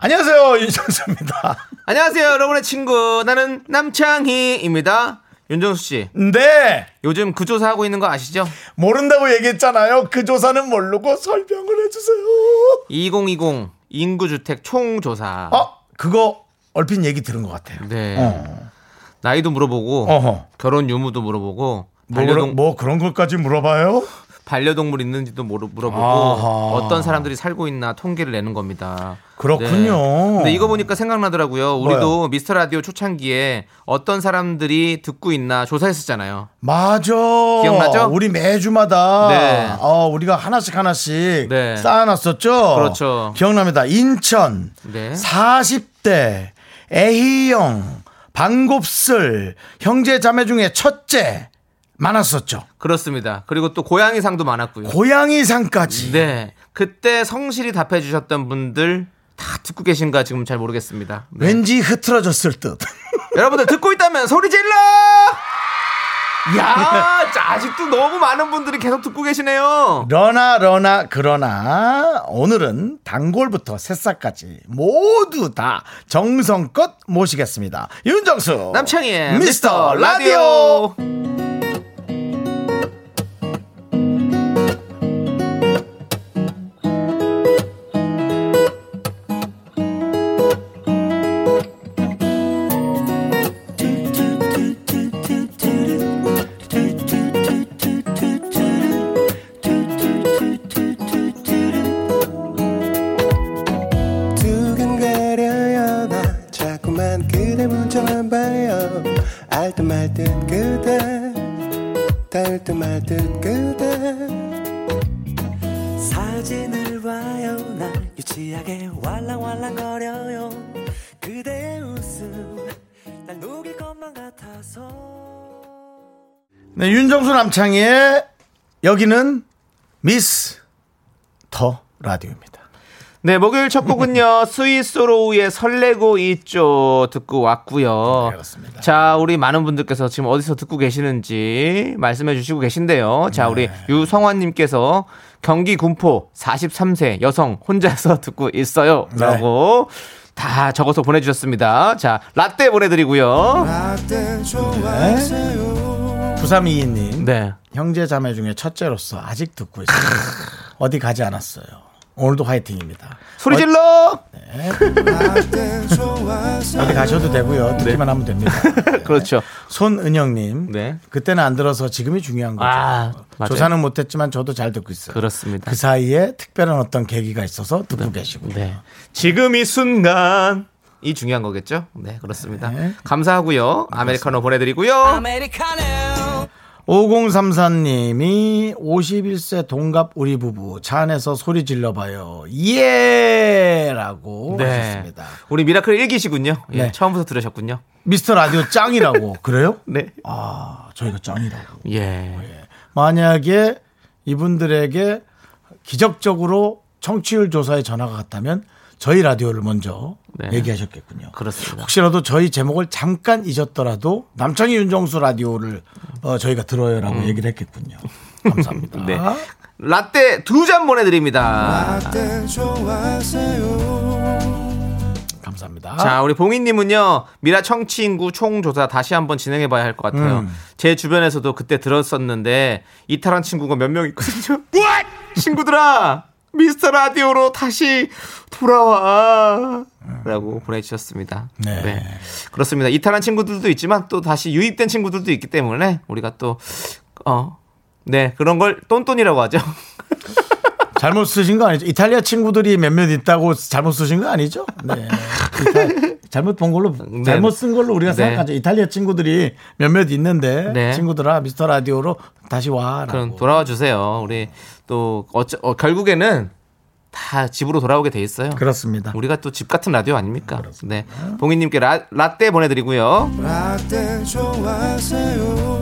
안녕하세요 윤정수입니다. 안녕하세요, 여러분의 친구. 나는 남창희입니다. 윤정수 씨, 네 요즘 그 조사 하고 있는 거 아시죠? 모른다고 얘기했잖아요. 그 조사는 모르고 설명을 해주세요. 2020 인구주택 총조사. 어 그거 얼핏 얘기 들은 것 같아요. 네. 어. 나이도 물어보고, 어허. 결혼 유무도 물어보고, 뭐, 반려동, 뭐 그런 것까지 물어봐요? 반려동물 있는지도 물어- 물어보고, 아하. 어떤 사람들이 살고 있나 통계를 내는 겁니다. 그렇군요. 네. 근데 이거 보니까 생각나더라고요. 우리도 뭐요? 미스터 라디오 초창기에 어떤 사람들이 듣고 있나 조사했었잖아요. 맞아. 기억나죠? 우리 매주마다 네. 어, 우리가 하나씩 하나씩 네. 쌓아놨었죠. 그렇죠. 기억납니다. 인천 네. 40대 애희영 방곱슬 형제 자매 중에 첫째 많았었죠. 그렇습니다. 그리고 또 고양이상도 많았고요. 고양이상까지. 네. 그때 성실히 답해 주셨던 분들 다 듣고 계신가 지금 잘 모르겠습니다. 네. 왠지 흐트러졌을 듯. 여러분들 듣고 있다면 소리 질러! 야, 자, 아직도 너무 많은 분들이 계속 듣고 계시네요. 러나 러나 그러나 오늘은 단골부터 새싹까지 모두 다 정성껏 모시겠습니다. 윤정수 남창희의 미스터 라디오. 두근거 남창희의 여기는 미스 더 라디오입니다. 네, 목요일 첫 곡은요. 스위스로우의 설레고 있죠. 듣고 왔고요. 네, 그렇습니다. 자, 우리 많은 분들께서 지금 어디서 듣고 계시는지 말씀해 주시고 계신데요. 자, 우리 네. 유성환 님께서 경기 군포 43세 여성 혼자서 듣고 있어요. 네. 라고 다 적어서 보내 주셨습니다. 자, 라떼 보내 드리고요. 라떼 좋아하세요 9322님 네. 형제 자매 중에 첫째로서 아직 듣고 있어요. 어디 가지 않았어요. 오늘도 화이팅입니다. 소리 질러! 라떼 좋아하세요 어디 가셔도 되고요. 듣기만 하면 됩니다. 그렇죠. 손은영님, 네. 그때는 안 들어서 지금이 중요한 거죠. 아. 조사는 못했지만 저도 잘 듣고 있어요. 그렇습니다. 그 사이에 특별한 어떤 계기가 있어서 듣고 계시고. 네. 지금 이 순간. 이 중요한 거겠죠? 네, 그렇습니다. 네. 감사하고요. 아메리카노 보내드리고요. 5034님이 51세 동갑 우리 부부 차 안에서 소리 질러봐요. 예! 라고 하셨습니다. 우리 미라클 1기시군요. 예, 네. 처음부터 들으셨군요. 미스터 라디오 짱이라고. 그래요? 네. 아, 저희가 짱이라고. 예. 만약에 이분들에게 기적적으로 청취율 조사에 전화가 갔다면 저희 라디오를 먼저 네. 얘기하셨겠군요. 그렇습니다. 혹시라도 저희 제목을 잠깐 잊었더라도 남창희 윤정수 라디오를 어, 저희가 들어요라고 얘기를 했겠군요. 감사합니다. 음. 네. 라떼 두 잔 보내드립니다. 라떼 좋아하세요 감사합니다. 자, 우리 봉인님은요, 미라 청취 인구 총조사 다시 한번 진행해봐야 할 것 같아요. 음. 제 주변에서도 그때 들었었는데, 이탈한 친구가 몇 명 있거든요. 친구들아! 미스터 라디오로 다시 돌아와! 라고 보내주셨습니다. 네. 그렇습니다. 이탈한 친구들도 있지만 또 다시 유입된 친구들도 있기 때문에 우리가 또, 어, 네, 그런 걸 똔똔이라고 하죠. 잘못 쓰신 거 아니죠? 이탈리아 친구들이 몇몇 있다고 잘못 쓰신 거 아니죠? 네. 이탈- 잘못 본 걸로 잘못 쓴 걸로 우리가 네. 생각하죠. 이탈리아 친구들이 몇몇 있는데 네. 친구들아 미스터 라디오로 다시 와라고. 그럼 돌아와 주세요. 우리 또 어쩌, 어, 결국에는 다 집으로 돌아오게 돼 있어요. 그렇습니다. 우리가 또 집 같은 라디오 아닙니까? 네. 봉희님께 라, 라떼 보내드리고요. 라떼 좋아하세요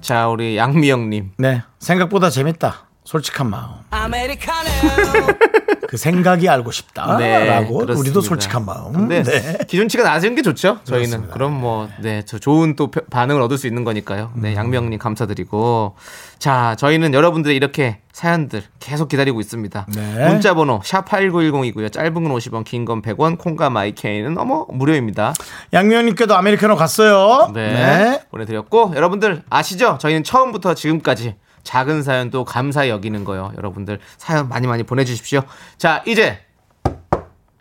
자, 우리 양미영님. 네. 생각보다 재밌다. 솔직한 마음. 아메리카노 그 생각이 알고 싶다라고 네, 우리도 그렇습니다. 솔직한 마음. 근데 네. 기준치가 낮은 게 좋죠. 저희는 그렇습니다. 그럼 뭐 네, 저 좋은 또 펴- 반응을 얻을 수 있는 거니까요. 네, 음. 양명님 감사드리고 자, 저희는 여러분들의 이렇게 사연들 계속 기다리고 있습니다. 네. 문자 번호 샵 8910이고요. 짧은 건 50원, 긴 건 100원, 콩과 마이케이는 어머 무료입니다. 양미영님께도 아메리카노 갔어요. 네. 보내드렸고 여러분들 아시죠? 저희는 처음부터 지금까지 작은 사연도 감사히 여기는 거요. 여러분들 사연 많이 많이 보내주십시오. 자 이제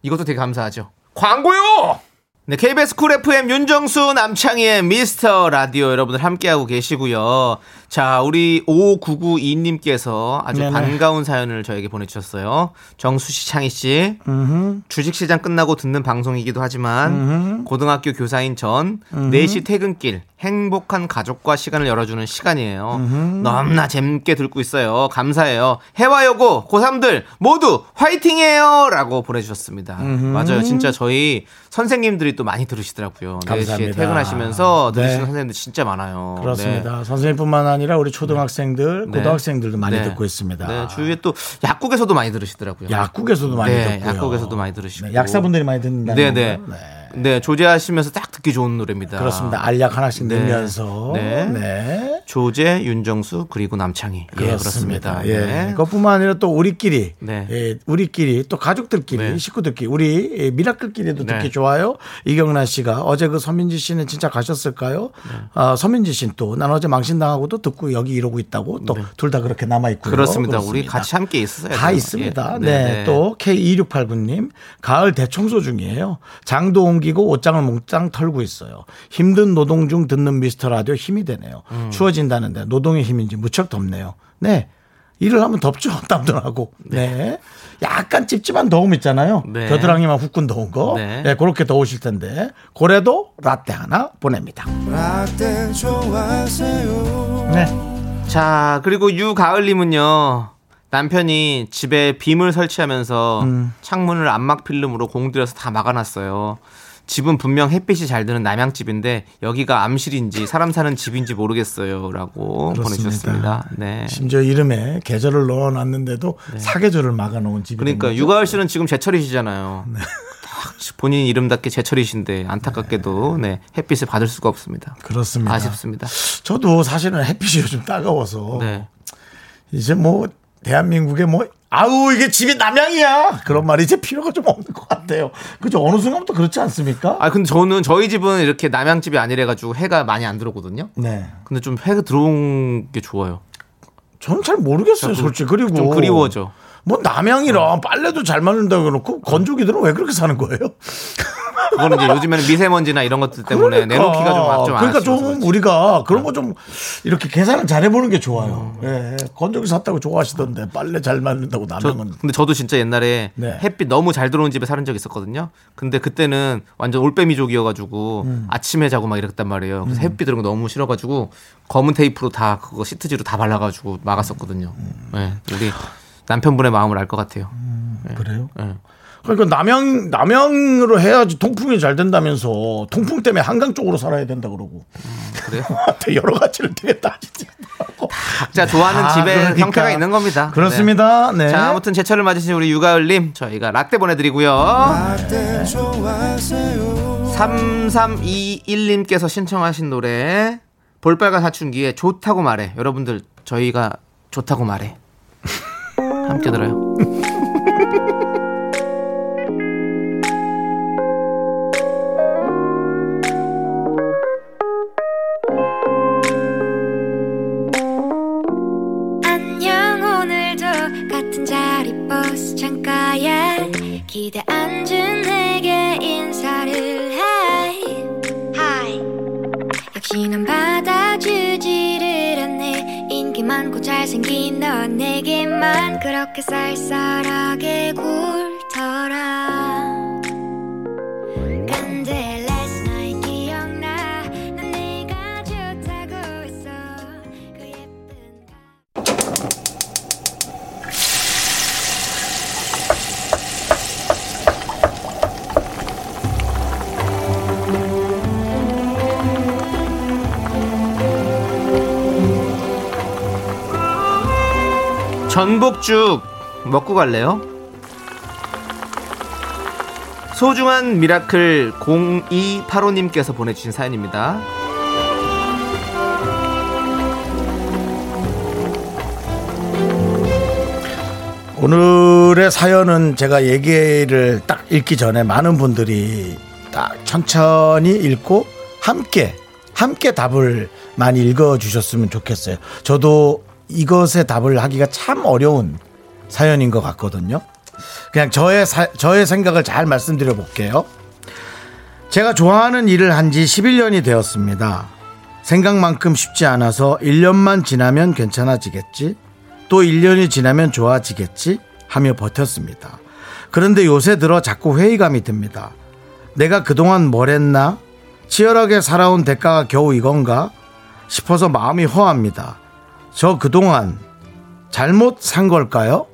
이것도 되게 감사하죠. 광고요. 네, KBS 쿨 FM 윤정수 남창희의 미스터 라디오 여러분들 함께하고 계시고요. 자, 우리 5992님께서 아주 네네. 반가운 사연을 저에게 보내주셨어요. 정수 씨, 창희 씨. 주식시장 끝나고 듣는 방송이기도 하지만 고등학교 교사인 전 4시 퇴근길 행복한 가족과 시간을 열어주는 시간이에요. 너무나 재밌게 듣고 있어요. 감사해요. 해와여고 고3들 모두 화이팅이에요! 라고 보내주셨습니다. 맞아요. 진짜 저희 선생님들이 또 많이 들으시더라고요. 4시에 감사합니다. 퇴근하시면서 들으시는 네. 선생님들 진짜 많아요. 그렇습니다. 선생님뿐만 아니라 우리 초등학생들, 네. 고등학생들도 많이 네. 듣고 있습니다. 네, 주위에 또 약국에서도 많이 들으시더라고요. 약국에서도 많이 네, 듣고요. 약국에서도 많이 들으시고. 네, 약사분들이 많이 듣는다는 네, 네. 네, 조제하시면서 딱 듣기 좋은 노래입니다. 그렇습니다. 알약 하나씩 네. 넣으면서 네. 네. 조제, 윤정수 그리고 남창희. 예, 그렇습니다. 예. 네. 그것뿐만 아니라 또 우리끼리, 네. 예, 우리끼리 또 가족들끼리, 네. 식구들끼리, 우리 예, 미라클끼리도 네. 듣기 좋아요. 이경란 씨가 어제 그 서민지 씨는 진짜 가셨을까요? 네. 아, 서민지 씨는 또 난 어제 망신당하고도 듣고 여기 이러고 있다고 또 둘 다 그렇게 남아 있고요. 네. 그렇습니다. 우리 같이 함께 있었어요. 다 있습니다. 예. 네. 또 K2689님 가을 대청소 중이에요. 장도 옮기고 옷장을 몽땅 털고 있어요. 힘든 노동 중 듣는 미스터 라디오 힘이 되네요. 음. 추워진다는데 노동의 힘인지 무척 덥네요. 네. 일을 하면 덥죠. 땀도 나고. 네. 약간 찝찝한 더움 있잖아요. 네. 겨드랑이만 후끈 더운 거. 네. 네. 그렇게 더우실 텐데. 고래도 라떼 하나 보냅니다. 라떼 좋아하세요 네. 자, 그리고 유가을님은요. 남편이 집에 빔을 설치하면서 음. 창문을 안막 필름으로 공들여서 다 막아놨어요. 집은 분명 햇빛이 잘 드는 남양집인데 여기가 암실인지 사람 사는 집인지 모르겠어요.라고 그렇습니다. 보내주셨습니다. 네. 심지어 이름에 계절을 넣어놨는데도 사계절을 막아놓은 집이 그러니까. 유가을 씨는 지금 제철이시잖아요. 딱 본인 이름답게 제철이신데 안타깝게도 네, 햇빛을 받을 수가 없습니다. 그렇습니다. 아쉽습니다. 저도 사실은 햇빛이 요즘 따가워서 네. 이제 뭐 대한민국에 뭐 아우 이게 집이 남양이야 그런 말이 이제 필요가 좀 없는 것 같아요. 그죠 어느 순간부터 그렇지 않습니까? 아 근데 저는 저희 집은 이렇게 남양집이 아니래 가지고 해가 많이 안 들어오거든요. 네, 근데 좀 해가 들어온 게 좋아요. 저는 잘 모르겠어요, 좀- 솔직히 그리고 좀 그리워져. 뭐 남양이라 빨래도 잘 말린다고 해놓고 건조기들은 왜 그렇게 사는 거예요? 그거는 이제 요즘에는 미세먼지나 이런 것들 때문에 내놓기가 좀, 아- 좀 그러니까 좀 그렇지. 우리가 그런 거 좀 이렇게 계산을 잘 해보는 게 좋아요. 예, 건조기 샀다고 좋아하시던데 빨래 잘 저, 남양은 근데 저도 진짜 옛날에 네. 햇빛 너무 잘 들어오는 집에 살은 적이 있었거든요. 근데 그때는 완전 올빼미족이어가지고 음. 아침에 자고 막 이랬단 말이에요. 그래서 햇빛 들어오는 거 너무 싫어가지고 검은 테이프로 다 그거 시트지로 다 발라가지고 막았었거든요. 음. 네, 우리 남편분의 마음을 알 것 같아요. 그래요? 네. 그러니까 남양 남양으로 해야지 통풍이 잘 된다면서 통풍 때문에 한강 쪽으로 살아야 된다 그러고 그래요? 되게 여러 가지를 되게 따지더라고. 각자 좋아하는 아, 집에 그러니까. 형태가 있는 겁니다. 그렇습니다. 네. 자, 아무튼 제철을 맞으신 우리 유가을님 저희가 라떼 보내드리고요. 좋아하세요 3321님께서 신청하신 노래 볼빨간 사춘기에 좋다고 말해. 여러분들 저희가 좋다고 말해. 함께 들어요. 기대 앉은 내게 인사를 해. Hi. 역시 넌 받아주지를 않네. 인기 많고 잘생긴 너 내게만 그렇게 쌀쌀하게 굴더라 전복죽 먹고 갈래요? 소중한 미라클 0285님께서 보내주신 사연입니다. 오늘의 사연은 제가 얘기를 딱 읽기 전에 많은 분들이 딱 천천히 읽고 함께 함께 답을 많이 읽어 주셨으면 좋겠어요. 저도 이것에 답을 하기가 참 어려운 사연인 것 같거든요. 그냥 저의 사- 저의 생각을 잘 말씀드려 볼게요. 제가 좋아하는 일을 한 지 11년이 되었습니다. 생각만큼 쉽지 않아서 1년만 지나면 괜찮아지겠지? 또 1년이 지나면 좋아지겠지? 하며 버텼습니다. 그런데 요새 들어 자꾸 회의감이 듭니다. 내가 그동안 뭘 했나? 치열하게 살아온 대가가 겨우 이건가? 싶어서 마음이 허합니다. 저 그동안 잘못 산 걸까요?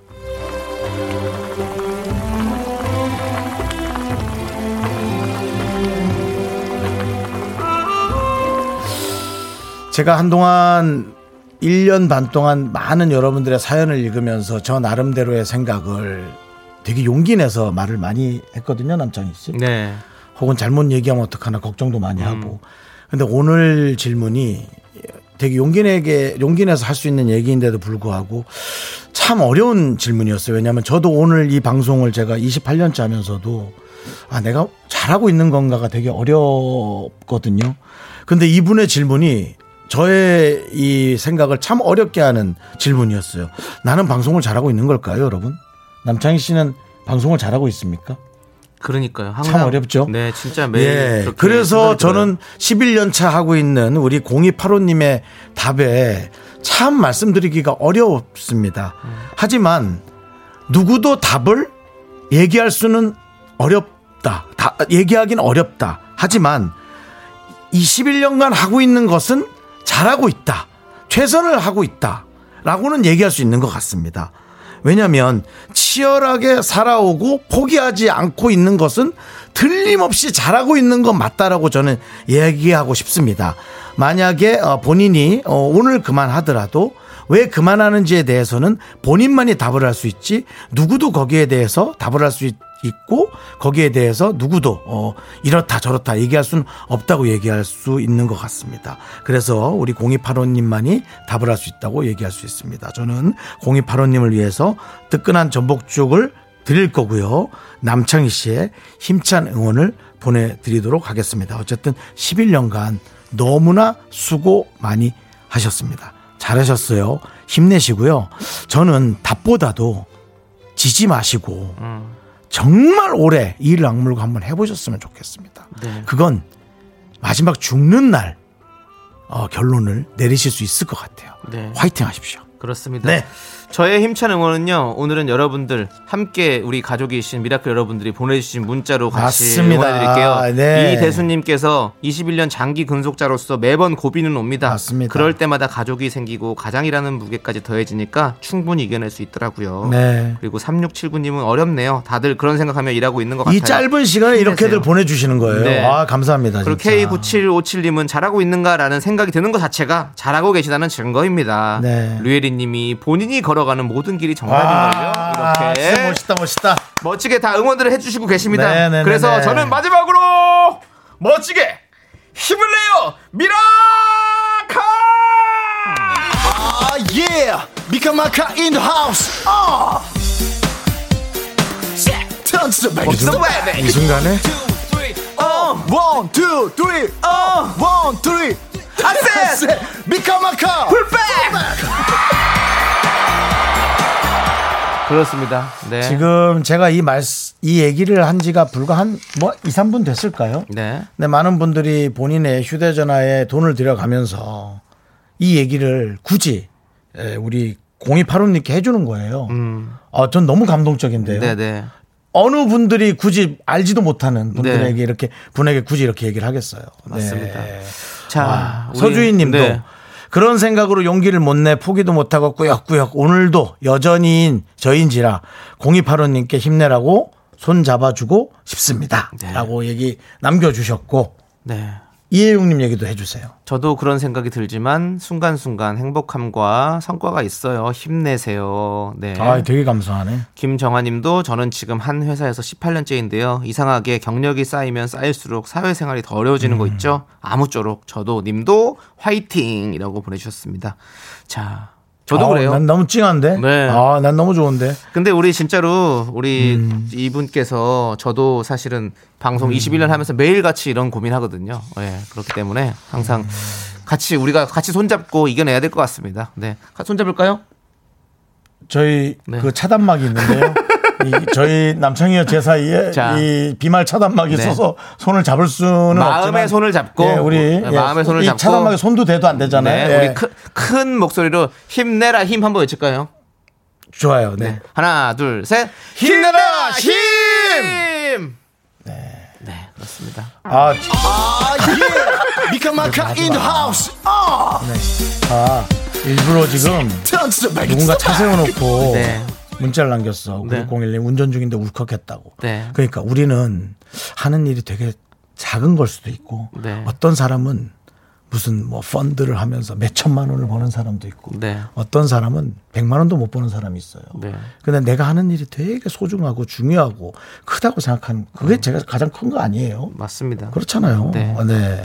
제가 한동안 1년 반 동안 많은 여러분들의 사연을 읽으면서 저 나름대로의 생각을 되게 용기 내서 말을 많이 했거든요, 남창희 씨. 네. 혹은 잘못 얘기하면 어떡하나 걱정도 많이 하고. 근데 오늘 질문이 되게 용기 내게, 용기 내서 할 수 있는 얘기인데도 불구하고 참 어려운 질문이었어요. 왜냐하면 저도 오늘 이 방송을 제가 28년째 하면서도 아, 내가 잘하고 있는 건가가 되게 어렵거든요. 근데 이분의 질문이 저의 이 생각을 참 어렵게 하는 질문이었어요. 나는 방송을 잘하고 있는 걸까요, 여러분? 남창희 씨는 방송을 잘하고 있습니까? 그러니까요. 항상 참 어렵죠. 네, 진짜 매일. 예. 그래서. 저는 11년 차 하고 있는 우리 0285님의 답에 참 말씀드리기가 어렵습니다. 하지만 누구도 답을 얘기할 수는 어렵다. 다, 얘기하기는 어렵다. 하지만 21년간 하고 있는 것은 잘하고 있다. 최선을 하고 있다. 라고는 얘기할 수 있는 것 같습니다. 왜냐하면 치열하게 살아오고 포기하지 않고 있는 것은 틀림없이 잘하고 있는 건 맞다라고 저는 얘기하고 싶습니다. 만약에 어, 본인이 어, 오늘 그만하더라도 왜 그만하는지에 대해서는 본인만이 답을 할 수 있지 누구도 거기에 대해서 답을 할 수 있 고 거기에 대해서 누구도 어, 이렇다 저렇다 얘기할 수는 없다고 얘기할 수 있는 것 같습니다. 그래서 우리 0285님만이 답을 할 수 있다고 얘기할 수 있습니다. 저는 0285님을 위해서 뜨끈한 전복죽을 드릴 거고요. 남창희 씨의 힘찬 응원을 보내드리도록 하겠습니다. 어쨌든 11년간 너무나 수고 많이 하셨습니다. 잘하셨어요. 힘내시고요. 저는 답보다도 지지 마시고 정말 오래 이를 악물고 한번 해보셨으면 좋겠습니다. 네. 그건 마지막 죽는 날 어, 결론을 내리실 수 있을 것 같아요. 네. 화이팅 하십시오. 그렇습니다. 네. 저의 힘찬 응원은요. 오늘은 여러분들 함께 우리 가족이신 미라클 여러분들이 보내주신 문자로 같이 맞습니다. 응원해드릴게요. 네. 이 대수님께서 21년 장기 근속자로서 매번 고비는 옵니다. 맞습니다. 그럴 때마다 가족이 생기고 가장이라는 무게까지 더해지니까 충분히 이겨낼 수 있더라고요. 네. 그리고 3679님은 어렵네요. 다들 그런 생각하며 일하고 있는 것 같아요. 이 짧은 시간에 이렇게들. 보내주시는 거예요. 네. 아, 감사합니다. 그리고 진짜. K9757님은 잘하고 있는가라는 생각이 드는 것 자체가 잘하고 계시다는 증거입니다. 네. 류예리님이 본인이 걸어 가는 모든 길이 정답인걸요. 아, 이렇게 진짜 멋있다, 멋있다. 멋지게 다 응원들을 해주시고 계십니다. 네, 네, 그래서 네, 네. 저는 마지막으로 멋지게 힘을 내요 미라카! 아, 예! 미카마카 in the house! 아! Weather? 이 순간에 One, two, three. 어! One, three. I said 미카마카! 풀백! 그렇습니다. 네. 지금 제가 이 말, 이 얘기를 한 지가 불과 한 뭐 2, 3분 됐을까요? 네. 네, 많은 분들이 본인의 휴대전화에 돈을 들여가면서 이 얘기를 굳이 에, 우리 0285님께 해주는 거예요. 어, 전 너무 감동적인데요. 음. 네네. 어느 분들이 굳이 알지도 못하는 분들에게 네. 이렇게 분에게 굳이 이렇게 얘기를 하겠어요. 맞습니다. 네. 자, 와, 우리- 서주인님도 네. 그런 생각으로 용기를 못 내 포기도 못하고 꾸역꾸역 오늘도 여전히인 저인지라 0285님께 힘내라고 손 잡아주고 싶습니다. 네. 라고 얘기 남겨주셨고 네. 이혜용님 얘기도 해주세요. 저도 그런 생각이 들지만 순간순간 행복함과 성과가 있어요. 힘내세요. 네. 아, 되게 감사하네. 김정아님도 저는 지금 한 회사에서 18년째인데요. 이상하게 경력이 쌓이면 쌓일수록 사회생활이 더 어려워지는 음. 거 있죠. 아무쪼록 저도 님도 화이팅이라고 보내주셨습니다. 자, 저도 아, 그래요. 난 너무 찡한데. 네. 아, 난 너무 좋은데. 근데 우리 진짜로 우리 음. 이분께서 저도 사실은 방송 21년 하면서 매일 같이 이런 고민하거든요. 예, 그렇기 때문에 항상 같이 우리가 같이 손잡고 이겨내야 될 것 같습니다. 네, 손잡을까요? 저희 네. 그 차단막이 있는데요. 이 저희 남창희와 제 사이에 자. 이 비말 차단막이 네. 있어서 손을 잡을 수는 마음의 없지만 손을 잡고 예, 우리 네, 예, 마음의 손을 이 잡고 차단막에 손도 대도 안 되잖아요. 네, 예. 우리 큰, 큰 목소리로 힘내라 힘 한번 외칠까요? 좋아요. 네. 네. 하나, 둘, 셋. 힘내라, 힘! 힘! 네. 그렇습니다. 아, 아, 예. 미카마카 in the house. 어. 아, 일부러 지금. 누군가 차 세워 놓고 네. 문자를 남겼어. 네. 9601님 운전 중인데 울컥했다고. 네. 그러니까 우리는 하는 일이 되게 작은 걸 수도 있고 네. 어떤 사람은 무슨 뭐 펀드를 하면서 몇 천만 원을 버는 사람도 있고 네. 어떤 사람은 백만 원도 못 버는 사람이 있어요. 네. 근데 내가 하는 일이 되게 소중하고 중요하고 크다고 생각하는 그게 제가 가장 큰 거 아니에요. 맞습니다. 그렇잖아요. 네. 아, 네.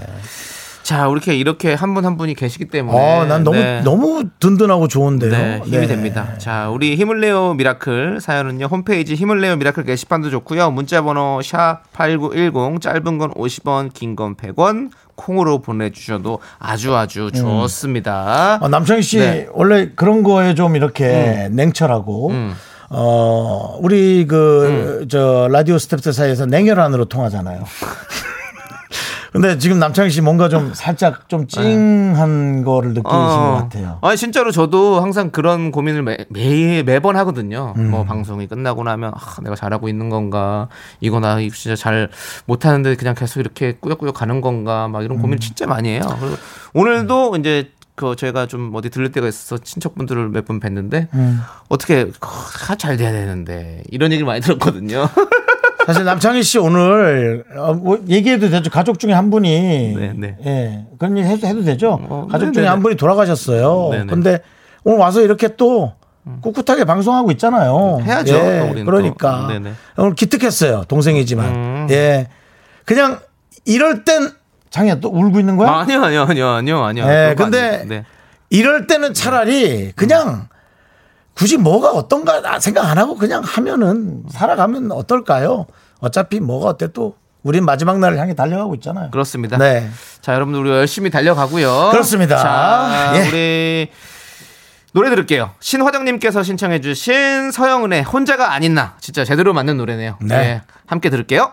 자, 이렇게 이렇게 한 분 한 분이 계시기 때문에 아, 난 너무 네. 너무 든든하고 좋은데요. 네, 힘이 네. 됩니다. 자, 우리 힘을 내요 미라클 사연은요. 홈페이지 힘을 내요 미라클 게시판도 좋고요. 문자 번호 샵8910 짧은 건 50원, 긴 건 100원 콩으로 보내 주셔도 아주 아주 좋습니다. 어, 남창희 씨 네. 원래 그런 거에 좀 이렇게 냉철하고 음. 어 우리 그저 라디오 스태프들 사이에서 냉혈한으로 통하잖아요. 근데 지금 남창희 씨 뭔가 좀 살짝 좀 찡한 거를 느끼신 것 같아요. 아니 진짜로 저도 항상 그런 고민을 매, 매 매번 하거든요. 음. 뭐 방송이 끝나고 나면 아, 내가 잘하고 있는 건가? 이거 나 이거 진짜 잘 못하는데 그냥 계속 이렇게 꾸역꾸역 가는 건가? 막 이런 음. 고민 진짜 많이 해요. 그리고 오늘도 이제 그 제가 좀 어디 들를 때가 있어서 친척분들을 몇번 뵀는데 음. 어떻게 아, 잘 돼야 되는데 이런 얘기를 많이 들었거든요. 사실 남창희 씨 오늘 어, 뭐 얘기해도 되죠. 가족 중에 한 분이 네, 네. 예 그런 얘기 해도, 해도 되죠. 어, 가족 네, 중에 네, 한 네. 분이 돌아가셨어요. 네, 네. 근데 오늘 와서 이렇게 또 꿋꿋하게 방송하고 있잖아요. 해야죠, 예, 그러니까 또. 네네. 오늘 기특했어요. 동생이지만 음. 예 그냥 이럴 땐 장이야 또 울고 있는 거야? 아니요, 아니요, 아니요, 아니요, 아니요. 예, 근데. 네. 이럴 때는 차라리 그냥 굳이 뭐가 어떤가 나 생각 안 하고 그냥 하면은 살아가면 어떨까요? 어차피 뭐가 어때 또 우린 마지막 날을 향해 달려가고 있잖아요. 그렇습니다. 네. 자, 여러분들 우리 열심히 달려가고요. 그렇습니다. 자, 예. 우리 노래 들을게요. 신화정님께서 신청해주신 서영은의 혼자가 아닌 나. 진짜 제대로 맞는 노래네요. 네. 네. 함께 들을게요.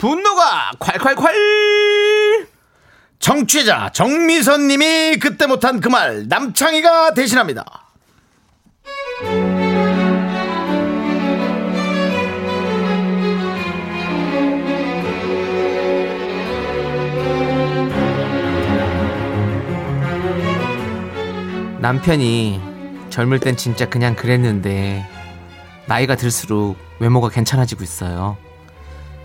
분노가 콸콸콸! 정취자 정미선 님이 그때 못한 그 말 남창희가 대신합니다. 남편이 젊을 땐 진짜 그냥 그랬는데 나이가 들수록 외모가 괜찮아지고 있어요.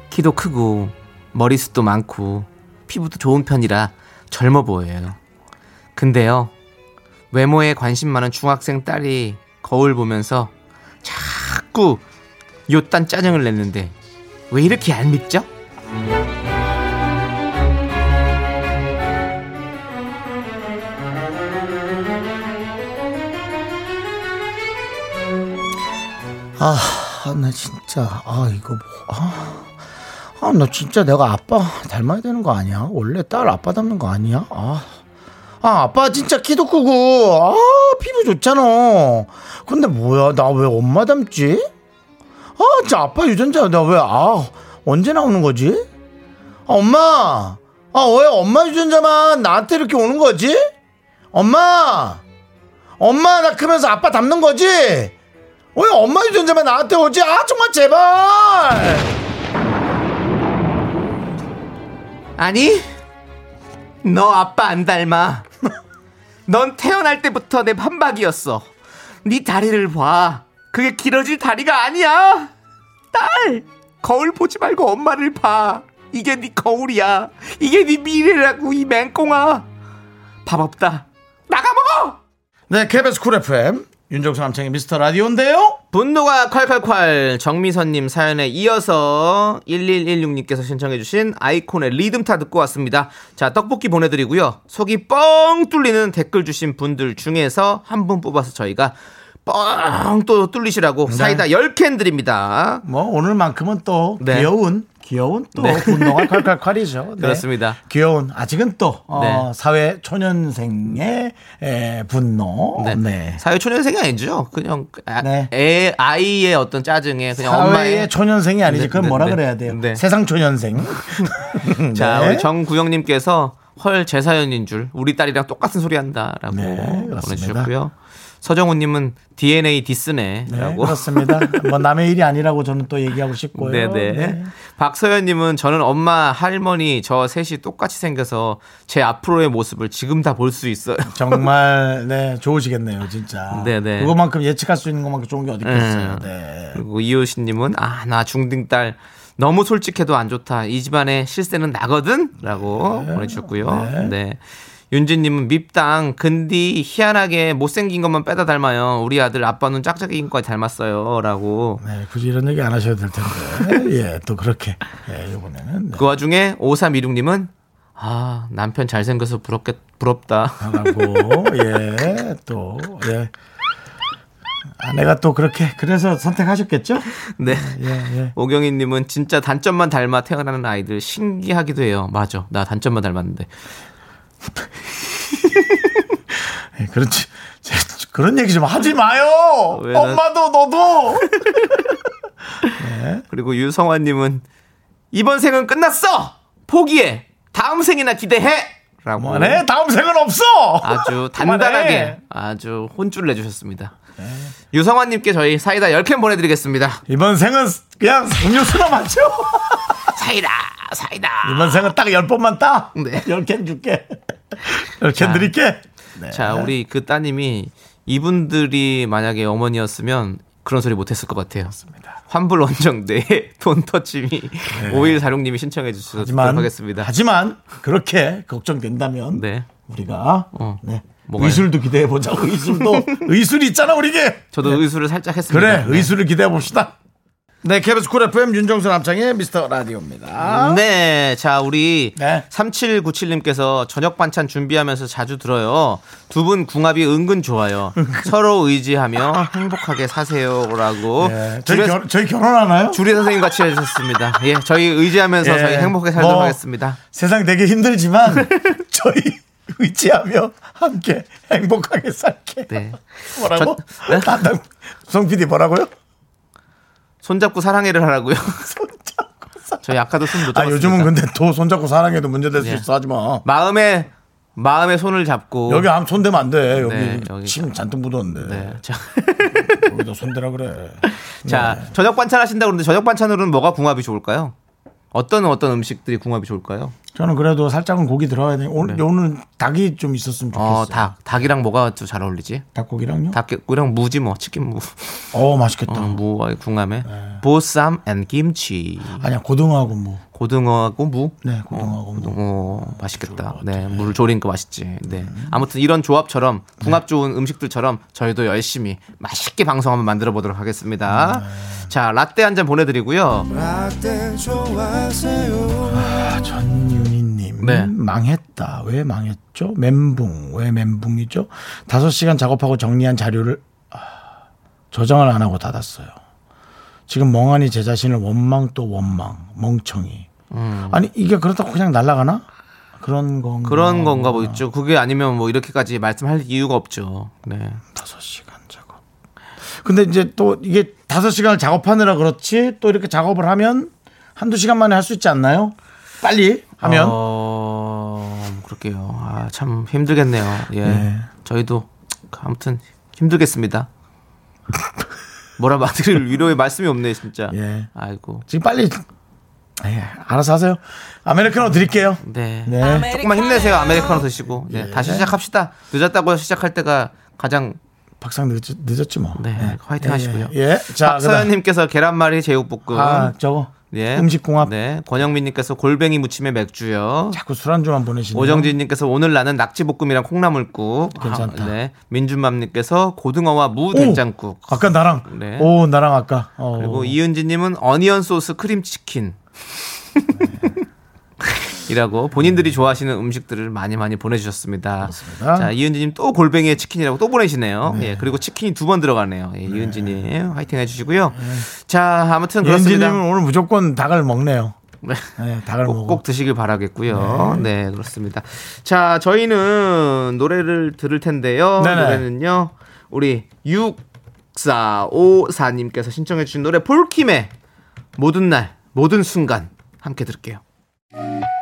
키도 크고 머리숱도 많고 피부도 좋은 편이라 젊어 보여요. 근데요 외모에 관심 많은 중학생 딸이 거울 보면서 자꾸 요딴 짜증을 냈는데 왜 이렇게 얄밉죠? 아, 나 진짜, 아, 이거 뭐, 아, 아, 나 진짜 내가 아빠 닮아야 되는 거 아니야? 원래 딸 아빠 닮는 거 아니야? 아, 아, 아빠 진짜 키도 크고, 아, 피부 좋잖아. 근데 뭐야, 나 왜 엄마 닮지? 아, 진짜 아빠 유전자, 나 왜, 아, 언제 나오는 거지? 아, 엄마! 아, 왜 엄마 유전자만 나한테 이렇게 오는 거지? 엄마! 엄마, 나 크면서 아빠 닮는 거지? 왜 엄마 유전자만 나한테 오지? 아, 정말 제발! 아니, 너 아빠 안 닮아. 넌 태어날 때부터 내 판박이었어. 네 다리를 봐. 그게 길어질 다리가 아니야. 딸, 거울 보지 말고 엄마를 봐. 이게 네 거울이야. 이게 네 미래라고 이 맹꽁아. 밥 없다. 나가 먹어. 네, KBS 쿨 FM. 윤정수 남창희의 미스터 라디오인데요. 분노가 콸콸콸 정미선님 사연에 이어서 1116님께서 신청해주신 아이콘의 리듬타 듣고 왔습니다. 자 떡볶이 보내드리고요. 속이 뻥 뚫리는 댓글 주신 분들 중에서 한 분 뽑아서 저희가 뻥또 뚫리시라고 사이다 10캔 드립니다. 뭐 오늘만큼은 또 네. 귀여운 귀여운 또 네. 분노가 칼칼칼이죠. 네. 그렇습니다. 귀여운 아직은 또 어, 네. 사회 초년생의 에, 분노. 네. 네. 사회 초년생이 아니죠. 그냥 아, 네. 애, 아이의 어떤 짜증에 그냥 사회의 엄마의 초년생이 아니지. 네, 그건 네, 뭐라 네. 그래야 돼요? 네. 세상 초년생. 자, 네. 우리 정구영님께서 헐 제 사연인 줄 우리 딸이랑 똑같은 소리 한다라고 네. 보내주셨고요. 서정훈님은 DNA 네, 디스네라고. 그렇습니다. 뭐 남의 일이 아니라고 저는 또 얘기하고 싶고요. 네네. 네. 박서연님은 저는 엄마, 할머니 저 셋이 똑같이 생겨서 제 앞으로의 모습을 지금 다 볼 수 있어요. 정말 네 좋으시겠네요, 진짜. 네네. 그것만큼 예측할 수 있는 것만큼 좋은 게 어디 있겠어요. 음. 네. 그리고 이효신님은 아 나 중딩 딸 너무 솔직해도 안 좋다. 이 집안의 실세는 나거든라고 보내주셨고요. 네. 윤진님은 밉당 근디 희한하게 못생긴 것만 빼다 닮아요. 우리 아들 아빠는 짝짝이인 거 닮았어요.라고. 네, 굳이 이런 얘기 안 하셔도 될 텐데. 예, 또 그렇게. 예, 이번에는. 네. 그 와중에 5316님은 아 남편 잘생겨서 부럽겠 부럽다. 하고, 예, 또, 예. 아내가 또 그렇게, 그래서 선택하셨겠죠? 네. 예, 예. 오경희님은 진짜 단점만 닮아 태어나는 아이들 신기하기도 해요. 맞아. 나 단점만 닮았는데. 예, 그렇지. 제- 그런 얘기 좀 하지 마요! 왜 난- 엄마도, 너도! 그리고 유성환님은 이번 생은 끝났어. 포기해. 다음 생이나 기대해. 라고 그만해! 다음 생은 없어! 아주. 단단하게 아주 혼쭐을 내주셨습니다. 유성환님께 저희 사이다 10캔 보내드리겠습니다. 이번 생은 그냥 음료수나 마셔! 사이다, 사이다. 이번 생은 딱 10번만 따! 네. 10캔 줄게. 10캔 자. 드릴게. 네. 자, 우리 그 따님이 이분들이 만약에 어머니였으면 그런 소리 못했을 것 같아요. 환불 원정대 돈 터치미 5146님이 신청해 주셔서 듣도록 네. 하지만, 하겠습니다. 하지만, 그렇게 걱정된다면, 네. 우리가, 어. 네. 뭐가요? 의술도 기대해 보자고. 의술도, 의술 있잖아, 우리게! 저도 의술을 살짝 했습니다. 그래, 네. 의술을 기대해 봅시다. 네, KBS 쿨 FM 윤정수 남창의 미스터 라디오입니다. 네. 자, 우리 네. 3797님께서 저녁 반찬 준비하면서 자주 들어요. 두 분 궁합이 은근 좋아요. 서로 의지하며 행복하게 사세요라고. 네, 저희, 주례, 결, 저희 결혼하나요? 주례 선생님 같이 해주셨습니다. 예, 저희 의지하면서 예, 저희 행복하게 살도록 뭐, 하겠습니다. 세상 되게 힘들지만, 저희 의지하며 함께 행복하게 살게. 네. 뭐라고? 저- 네? 담당, 송 PD 뭐라고요? 손잡고 사랑해를 하라고요. 저희 아까도 손못 아, 잡았습니다. 요즘은 근데 또 손잡고 사랑해도 문제될 수 예. 있어. 하지 마. 마음에 마음에 손을 잡고 여기 암 손대면 안 돼. 여기 네, 여기 침 잔뜩 묻었는데. 네. 자, 여기다 손대라 그래. 자, 네. 저녁 반찬 하신다고 그러는데 저녁 반찬으로는 뭐가 궁합이 좋을까요? 어떤 어떤 음식들이 궁합이 좋을까요? 저는 그래도 살짝은 고기 들어가야 돼. 오늘 오늘 닭이 좀 있었으면 좋겠어요. 네. 어, 닭. 닭이랑 뭐가 좀잘 어울리지? 닭고기랑요? 닭이랑 무지 뭐 치킨 무. 어 맛있겠다. 어, 무와의 궁합에 네. 보쌈 and 김치. 아니야 고등어하고 뭐. 고등어하고 무. 네 고등어하고 뭐. 어, 맛있겠다. 네, 물 졸인 거 맛있지. 네. 아무튼 이런 조합처럼 궁합 좋은 음식들처럼 저희도 열심히 맛있게 방송 한번 만들어 보도록 하겠습니다. 자, 라떼 한 잔 보내드리고요. 전윤희님 네. 망했다. 왜 망했죠? 멘붕 왜 멘붕이죠? 5시간 작업하고 정리한 자료를 아, 저장을 안 하고 닫았어요. 지금 멍하니 제 자신을 원망 또 원망 멍청이. 아니 이게 그렇다고 그냥 날아가나? 그런 건가? 그런 건가 뭐 있죠. 그게 아니면 뭐 이렇게까지 말씀할 이유가 없죠. 네. 다섯 시간 작업. 근데 이제 또 이게 다섯 시간을 작업하느라 그렇지 또 이렇게 작업을 하면 한두 시간 만에 할 수 있지 않나요? 빨리 하면. 어, 그럴게요. 아, 참 힘들겠네요. 예. 네. 저희도 아무튼 힘들겠습니다. 뭐라 말드릴 위로의 말씀이 없네, 진짜. 예. 아이고. 지금 빨리 예, 알아서 하세요. 아메리카노 드릴게요. 네. 네. 조금만 힘내세요. 아메리카노 드시고. 네. 다시 시작합시다. 늦었다고 시작할 때가 가장 박상 늦, 늦었지 뭐. 네, 화이팅 하시고요. 예. 예. 자. 박서연님께서 계란말이 제육볶음. 아, 저거. 예. 음식공합. 네. 권영민님께서 골뱅이 무침에 맥주요. 자꾸 술안주만 보내시네요. 오정진님께서 오늘 나는 낙지볶음이랑 콩나물국. 괜찮다. 아, 네. 민준맘님께서 고등어와 무 된장국. 아까 나랑. 네. 오, 나랑 아까. 어. 그리고 이은지님은 어니언 소스 크림 치킨. 이라고 본인들이 좋아하시는 음식들을 많이 많이 보내주셨습니다. 그렇습니다. 자 이은지님 또 골뱅이에 치킨이라고 또 보내시네요. 예 그리고 치킨이 두 번 들어가네요. 예, 이은지님 화이팅 해주시고요. 자 아무튼 그렇습니다. 연지님은 오늘 무조건 닭을 먹네요. 네. 네, 닭을 꼭. 꼭 드시길 바라겠고요. 네. 그렇습니다. 자, 저희는 노래를 들을 텐데요. 네네. 노래는요. 우리 6454님께서 신청해 주신 노래 폴킴의 모든 날, 모든 순간 함께 들을게요.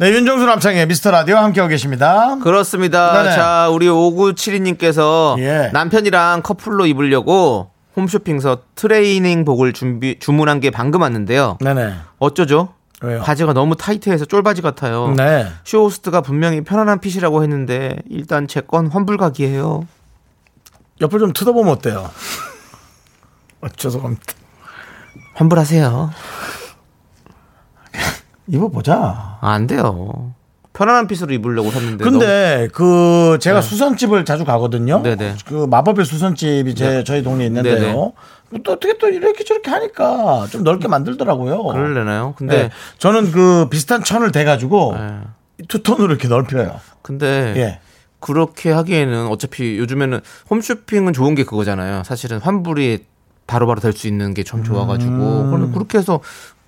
네, 윤정수 남창의 미스터 라디오 함께하고 계십니다. 그렇습니다. 네네. 자, 우리 5972님께서 예. 남편이랑 커플로 입으려고 홈쇼핑에서 트레이닝복을 준비, 주문한 게 방금 왔는데요. 네네. 어쩌죠? 왜요? 바지가 너무 타이트해서 쫄바지 같아요. 네. 쇼호스트가 분명히 편안한 핏이라고 했는데 일단 제 건 환불각이에요. 옆을 좀 뜯어보면 어때요? 어, 죄송합니다. 환불하세요. 입어보자. 아, 안 돼요. 편안한 핏으로 입으려고 샀는데. 근데 그 제가 수선집을 자주 가거든요. 네네. 그 마법의 수선집이 제 네. 저희 동네에 네네. 있는데요. 또 어떻게 또 이렇게 저렇게 하니까 좀 넓게 만들더라고요. 너무 그럴래나요? 근데 네. 저는 그 비슷한 천을 대가지고 네. 투톤으로 이렇게 넓혀요. 근데 예. 그렇게 하기에는 어차피 요즘에는 홈쇼핑은 좋은 게 그거잖아요. 사실은 환불이 바로바로 될 수 있는 게좀 좋아가지고 음. 그렇게 해서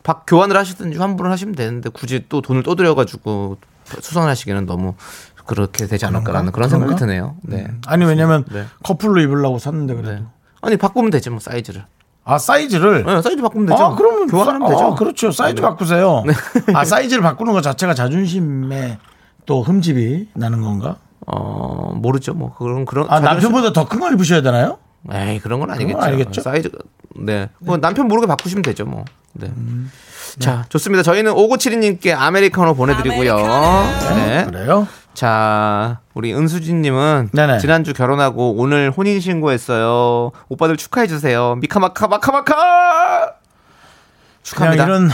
박 교환을 하시든지 환불을 하시면 되는데 굳이 또 돈을 또 들여가지고 수선하시기는 너무 그렇게 되지 않을까라는 그런 생각이? 드네요. 네. 아니 왜냐면 네. 커플로 입으려고 샀는데 그래도. 네. 아니 바꾸면 되지 뭐 사이즈를. 아 사이즈를. 네, 사이즈 바꾸면 되죠. 아 그러면 교환하면 사- 되죠. 네. 아, 그렇죠. 사이즈 바꾸세요. 아 사이즈를 바꾸는 것 자체가 자존심에 또 흠집이 나는 건가? 어 모르죠. 뭐 그런 그런. 아 자존심- 남편보다 더 큰 걸 입으셔야 되나요? 에이 그런 건 아니겠죠. 그건 알겠죠? 사이즈가 네. 뭐 남편 모르게 바꾸시면 되죠 뭐. 네. 음. 자 좋습니다. 저희는 5972님께 아메리카노 보내드리고요. 네. 그래요? 자 우리 은수진님은 네네. 지난주 결혼하고 오늘 혼인 신고했어요. 오빠들 축하해 주세요. 미카마카 마카마카 축하합니다. 이런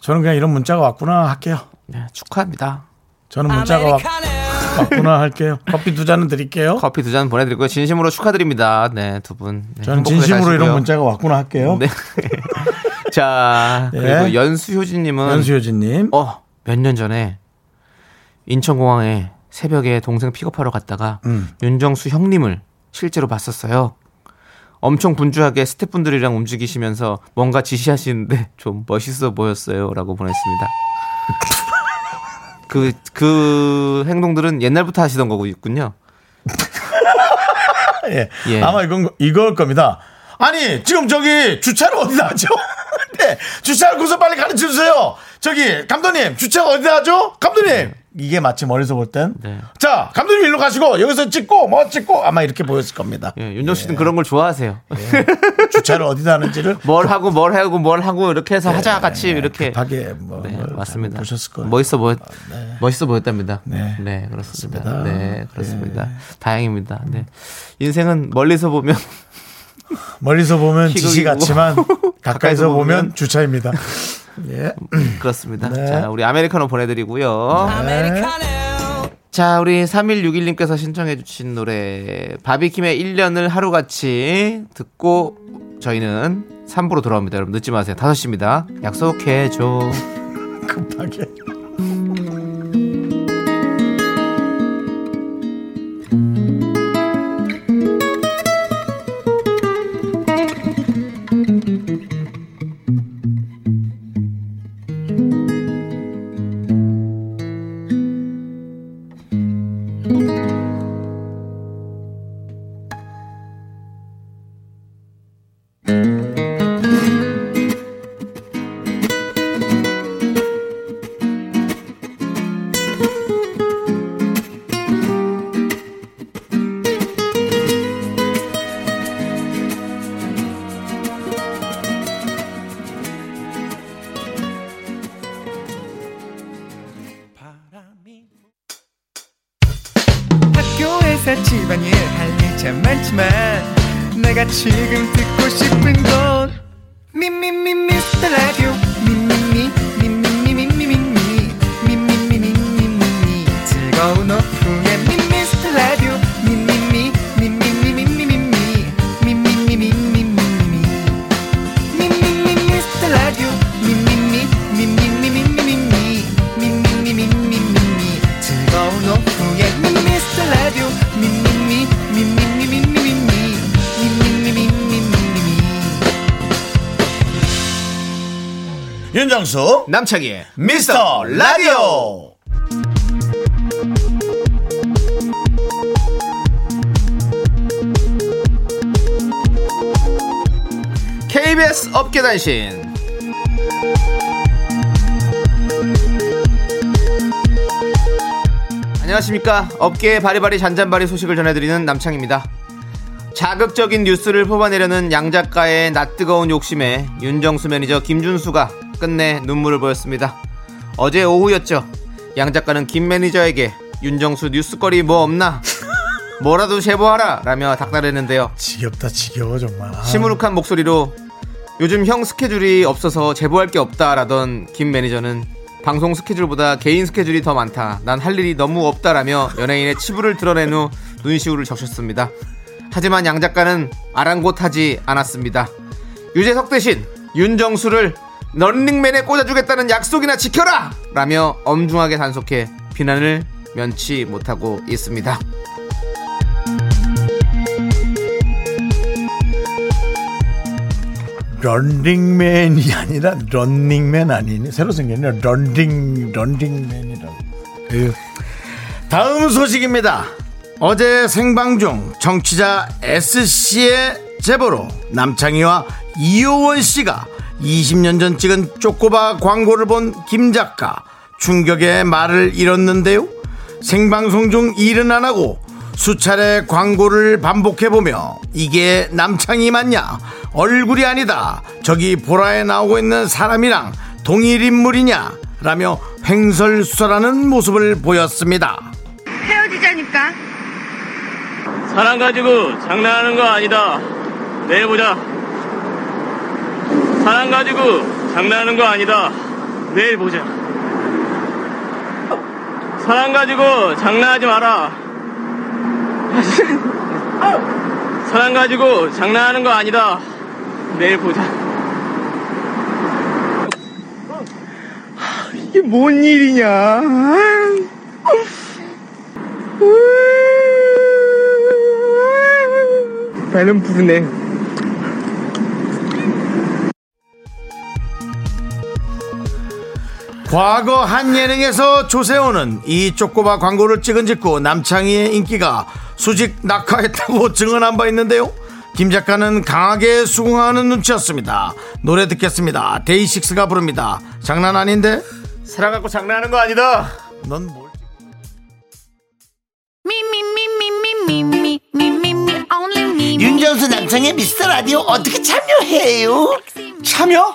저는 그냥 이런 문자가 왔구나 할게요. 네, 축하합니다. 저는 문자가 왔, 왔구나 할게요. 커피 두 잔은 드릴게요. 커피 두 잔 보내드리고요. 진심으로 축하드립니다. 네, 두 분. 네, 저는 진심으로 사시고요. 이런 문자가 왔구나 할게요. 네. 자, 예. 그리고 연수효진님은 연수효진님. 어, 몇 년 전에 인천공항에 새벽에 동생 픽업하러 갔다가 음. 윤정수 형님을 실제로 봤었어요. 엄청 분주하게 스태프분들이랑 움직이시면서 뭔가 지시하시는데 좀 멋있어 보였어요. 라고 보냈습니다. 그, 그 행동들은 옛날부터 하시던 거고 있군요. 예. 예. 아마 이건 이걸 겁니다. 아니 지금 저기 주차를 어디다 하죠? 네, 주차를 구서 빨리 가르쳐 주세요. 저기 감독님 주차가 어디다 하죠? 감독님 이게 마치 머리에서 볼 땐. 네. 자 감독님 일로 가시고 여기서 찍고 뭐 찍고 아마 이렇게 보였을 겁니다. 예, 윤정수 씨는 그런 걸 좋아하세요. 주차를 어디다 하는지를 뭘 하고 뭘 하고 뭘 하고 이렇게 해서 하자 같이 이렇게 급하게 뭐 네, 뭘 맞습니다. 보셨을 거예요. 멋있어 보였 멋있어 보였답니다. 네. 네, 그렇습니다. 그렇습니다. 네, 그렇습니다. 다행입니다. 네. 인생은 멀리서 보면 멀리서 보면. 지시 같지만 가까이서 보면 주차입니다. 예. 그렇습니다. 네. 자, 우리 아메리카노 보내드리고요. 자, 우리 3161님께서 신청해주신 노래, 바비킴의 1년을 하루같이 듣고 저희는 3부로 돌아옵니다. 여러분 늦지 마세요. 5시입니다. 약속해줘. 급하게. 남창희의 미스터 라디오. KBS 업계단신. 안녕하십니까. 업계의 바리바리 잔잔바리 소식을 전해드리는 남창희입니다. 자극적인 뉴스를 뽑아내려는 양 작가의 낯뜨거운 욕심에 윤정수 매니저 김준수가 끝내 눈물을 보였습니다. 어제 오후였죠. 양 작가는 김 매니저에게 윤정수 뉴스거리 뭐 없나? 뭐라도 제보하라! 라며 닥달했는데요. 지겹다 지겨워 정말. 아. 시무룩한 목소리로 요즘 형 스케줄이 없어서 제보할 게 없다라던 김 매니저는 방송 스케줄보다 개인 스케줄이 더 많다. 난 할 일이 너무 없다라며 연예인의 치부를 드러낸 후 눈시울을 적셨습니다. 하지만 양 작가는 아랑곳하지 않았습니다. 유재석 대신 윤정수를 런닝맨에 꽂아주겠다는 약속이나 지켜라! 라며 엄중하게 단속해 비난을 면치 못하고 있습니다. 런닝맨이 아니라 런닝맨 아니니 새로 생겼네 런닝 런닝맨이라고 에휴. 다음 소식입니다 어제 생방 중 정치자 S씨의 제보로 남창희와 이효원 씨가 20년 전 찍은 쪼꼬바 광고를 본 김 작가 충격의 말을 잃었는데요 생방송 중 일은 안 하고 수차례 광고를 반복해보며 이게 남창이 맞냐 얼굴이 아니다 저기 보라에 나오고 있는 사람이랑 동일 인물이냐 라며 횡설수설하는 모습을 보였습니다 헤어지자니까. 사랑 가지고 장난하는 거 아니다. 내일 보자. 사랑 가지고 장난하는 거 아니다. 내일 보자. 사랑 가지고 장난하지 마라. 사랑 가지고 장난하는 거 아니다. 내일 보자. 이게 뭔 일이냐 배는 부르네 과거 한 예능에서 조세호는 이 쪼꼬바 광고를 찍은 직후 남창희의 인기가 수직 낙하했다고 증언한 바 있는데요. 김 작가는 강하게 수긍하는 눈치였습니다. 노래 듣겠습니다. 데이식스가 부릅니다. 장난 아닌데? 사랑하고 장난하는 거 아니다. 넌 뭘? 윤정수 남창의 미스터 라디오 어떻게 참여해요? 참여?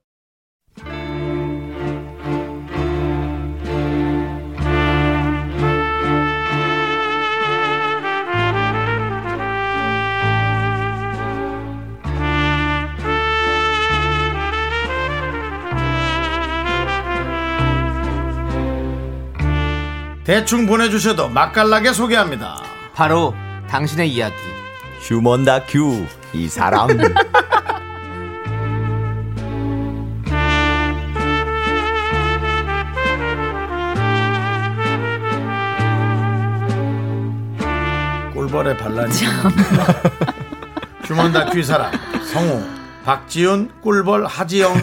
대충 보내주셔도 맛깔나게 소개합니다. 바로 당신의 이야기. 휴먼 다큐 이 사람 꿀벌의 반란이. 휴먼 다큐 이 사람 성우 박지훈 꿀벌 하지영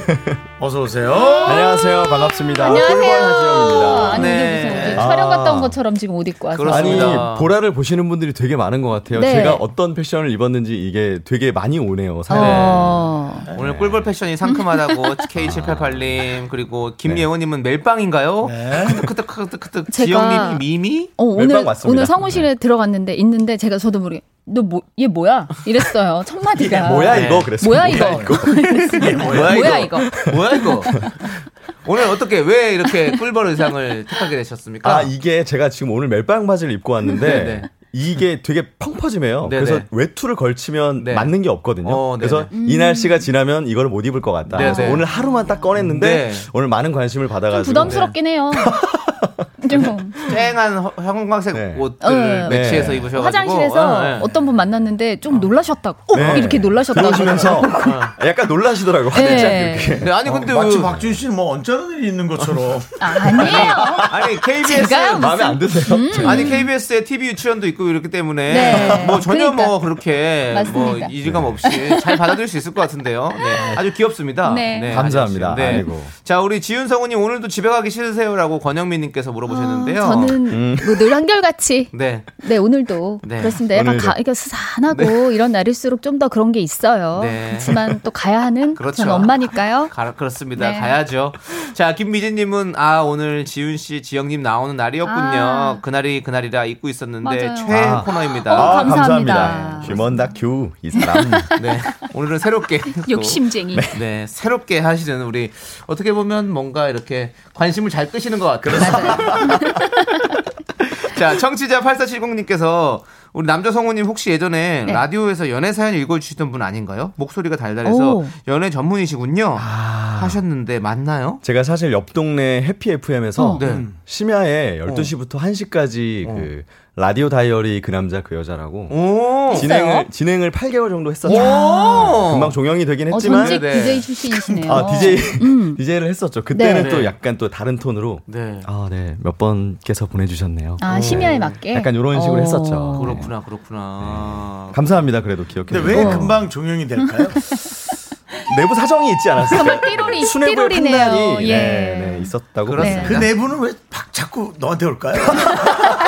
어서 오세요. 안녕하세요 반갑습니다 안녕하세요. 꿀벌 하지영입니다 네. 아. 촬영 갔다 온 것처럼 지금 옷 입고 와서. 아니 보라를 보시는 분들이 되게 많은 것 같아요 네. 제가 어떤 패션을 입었는지 이게 되게 많이 오네요 사연 어. 오늘 꿀벌 패션이 상큼하다고 K788님 그리고 김예원님은 멜빵인가요? 네. 크득크득크득크득 제가- 지영님이 미미? 어, 오늘. 오늘 사무실에 들어갔는데 있는데 제가 저도 모르게 너뭐얘 뭐야 이랬어요 첫 마디가 뭐야 네. 이거 그랬어요 뭐야 이거 뭐야 이거 뭐야 이거? 오늘 어떻게 왜 이렇게 꿀벌 의상을 택하게 되셨습니까? 아 이게 제가 지금 오늘 멜빵 바지를 입고 왔는데 네, 네. 이게 되게 펑퍼짐해요. 네, 그래서 네. 외투를 걸치면 네. 맞는 게 없거든요. 어, 네, 그래서 음. 이 날씨가 지나면 이걸 못 입을 것 같다. 네, 그래서 네. 오늘 하루만 딱 꺼냈는데 네. 오늘 많은 관심을 좀 받아가지고 부담스럽긴 해요. 좀 쨍한 허- 형광색 네. 옷들을 어. 매치해서 네. 입으셔가지고 화장실에서 어, 네. 어떤 분 만났는데 좀 놀라셨다고 어? 네. 이렇게 놀라셨다고 그러시면서 약간 놀라시더라고요. 화들짝 네. 이렇게. 네, 아니 근데 마치 왜- 박지훈 씨는 뭐 언짢은 일이 있는 것처럼 아, 아니에요. 아니 KBS 마음에 안 드세요? 아니 KBS에 TV 유치원도 있고 이렇기 때문에 네. 뭐 전혀 그러니까. 뭐 그렇게 뭐 맞습니다. 이질감 없이 잘 받아들일 수 있을 것 같은데요. 네. 아주 귀엽습니다. 네. 감사합니다. 네. 자 우리 지윤 성우님 오늘도 집에 가기 싫으세요라고 권영민님께서 물어보셨 는데요. 아, 저는 뭐늘 한결같이 네. 네 오늘도 네. 그렇습니다. 약간 오늘도. 가, 이게 스산하고 이런 날일수록 좀 더 그런 게 있어요. 네. 그렇지만 또 가야 하는 그렇죠. 저는 엄마니까요. 가, 그렇습니다. 네. 가야죠. 자, 김미진님은 아 오늘 지윤 씨, 지영님 나오는 날이었군요. 아. 그날이 그날이라 잊고 있었는데 맞아요. 최애 아. 코너입니다. 어, 아, 감사합니다. 감사합니다. 휴먼 다큐 이 사람. 네, 오늘은 새롭게 또 욕심쟁이. 네, 새롭게 하시는 우리 어떻게 보면 뭔가 이렇게 관심을 잘 끄시는 것 같아요. 자, 청취자 8470님께서 우리 남자 성우님 혹시 예전에 네. 라디오에서 연애 사연 읽어주시던 분 아닌가요? 목소리가 달달해서 오. 연애 전문이시군요. 아. 하셨는데 맞나요? 제가 사실 옆 동네 해피 FM에서 어. 네. 심야에 12시부터 1시까지 그 라디오 다이어리 그 남자 그 여자라고 오, 진행을 진행을 8개월 정도 했었죠. 오, 금방 종영이 되긴 어, 했지만 전직 네. DJ 출신이시네요. 아 DJ 음. DJ를 했었죠. 그때는 네. 또 네. 약간 또 다른 톤으로 네. 아, 네. 몇 번께서 보내 주셨네요. 아, 심야에 맞게. 약간 이런 식으로 어. 했었죠. 그렇구나, 그렇구나. 감사합니다. 그래도 기억해. 근데 왜 금방 종영이 될까요? 내부 사정이 있지 않았어요? 띠로리, 수뇌부의 띠로리네요. 판단이 예. 네, 네, 있었다고 그렇습니다. 그. 내부는 왜 박- 자꾸 너한테 올까요?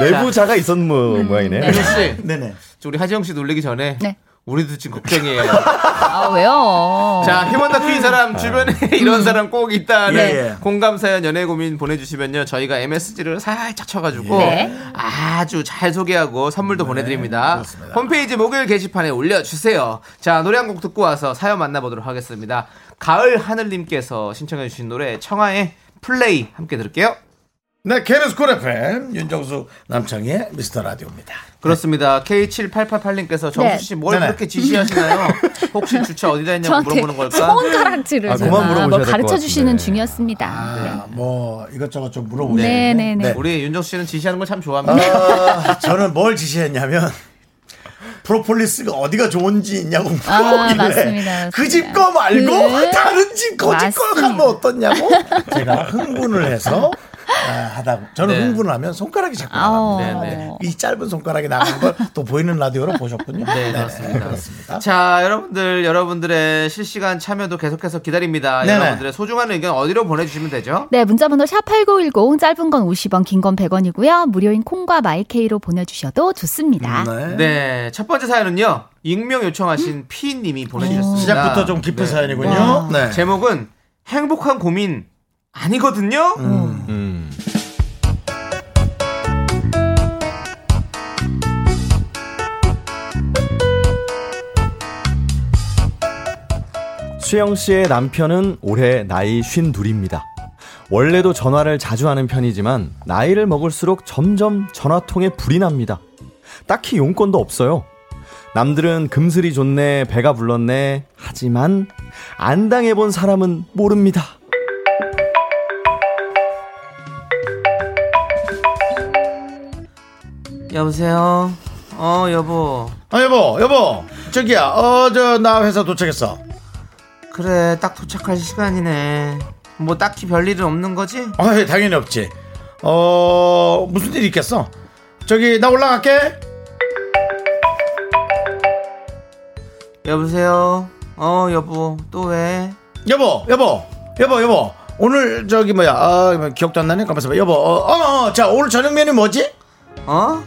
내부자가 있었는 모- 모양이네요. 혜진 씨, 네네. 저 우리 하지영 씨 놀리기 전에 네. 우리도 지금 걱정이에요. 아, 왜요? 자, 휴먼 다큐 이 사람 주변에 이런 사람 꼭 있다는 예, 예. 공감 사연 연애 고민 보내주시면요 저희가 MSG를 살짝 쳐가지고 네. 아주 잘 소개하고 선물도 보내드립니다. 홈페이지 목요일 게시판에 올려주세요. 자 노래 한 곡 듣고 와서 사연 만나보도록 하겠습니다. 가을 하늘님께서 신청해주신 노래 청하의 플레이 함께 들을게요. 네, KBS 쿨 FM 윤정수 남창희의 미스터 라디오입니다. 그렇습니다. K7888님께서 정수 씨뭘 네네. 그렇게 지시하시나요? 혹시 주차 어디다 했냐고 물어보는 걸까? 손가락질을 아, 제가 뭘 될것 가르쳐 주시는. 중이었습니다. 아, 뭐 이것저것 좀 물어보시네. 네, 네, 네. 우리 윤정수 씨는 지시하는 걸 참 좋아합니다. 아, 저는 뭘 지시했냐면 프로폴리스가 어디가 좋은지 있냐고 아, 물어보길래 맞습니다, 그 집. 거 말고 그- 다른 집 거집 거. 가면 어떻냐고 제가 흥분을 해서 아, 하다고 저는 네. 흥분을 하면 손가락이 자꾸 아우. 나갑니다. 네, 네. 이 짧은 손가락이 나가는 걸 또 보이는 라디오로 보셨군요. 네, 그렇습니다. 자, 여러분들, 여러분들의 실시간 참여도 계속해서 기다립니다. 네네. 여러분들의 소중한 의견 어디로 보내주시면 되죠? 네, 문자번호 샵 8910 짧은 건 50원, 긴 건 100원이고요. 무료인 콩과 마이케이로 보내주셔도 좋습니다. 네. 네, 첫 번째 사연은요, 익명 요청하신 피님이 보내주셨습니다. 시작부터 좀 깊은 네. 사연이군요. 네. 제목은 행복한 고민 아니거든요? 음. 수영 씨의 남편은 올해 나이 52입니다. 원래도 전화를 자주 하는 편이지만 나이를 먹을수록 점점 전화통에 불이 납니다. 딱히 용건도 없어요. 남들은 금슬이 좋네, 배가 불렀네. 하지만 안 당해본 사람은 모릅니다. 여보세요. 어 여보. 아 여보 여보 저기야 어 저 나 회사 도착했어 그래 딱 도착할 시간이네. 뭐 딱히 별일은 없는 거지? 아 예, 당연히 없지 어 무슨 일 있겠어 저기 나 올라갈게 여보세요. 어 여보 또 왜? 여보 여보 여보 여보 오늘 저기 뭐야 아 기억도 안 나네 가만있어 봐 여보 어어자 오늘 저녁 메뉴 뭐지 어?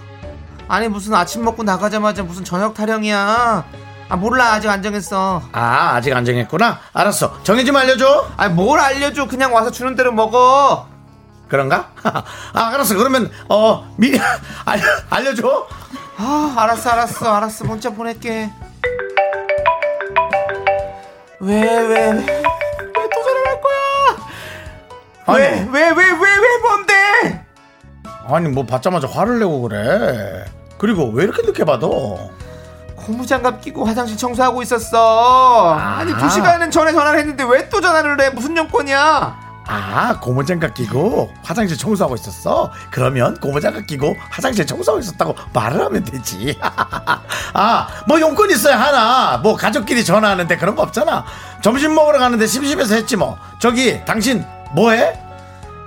아니 무슨 아침 먹고 나가자마자 무슨 저녁 타령이야. 아 몰라 아직 안 정했어. 아 아직 안 정했구나 알았어 정해 좀 알려줘 아니 뭘 알려줘 그냥 와서 주는 대로 먹어. 그런가 아 알았어 그러면 어 미리 알려 알려줘 아 알았어 알았어 알았어 문자 보낼게. 왜왜왜또 전화할 거야? 왜 왜 왜 왜왜 뭔데? 아니 뭐 받자마자 화를 내고 그래. 그리고 왜 이렇게 늦게 받아? 고무장갑 끼고 화장실 청소하고 있었어. 아니 두 시간은 전에 전화를 했는데 왜 또 전화를 해? 무슨 용건이야? 아 고무장갑 끼고 화장실 청소하고 있었어? 그러면 고무장갑 끼고 화장실 청소하고 있었다고 말을 하면 되지. 아 뭐 용건 있어야 하나. 뭐 가족끼리 전화하는데 그런 거 없잖아. 점심 먹으러 가는데 심심해서 했지 뭐. 저기 당신 뭐해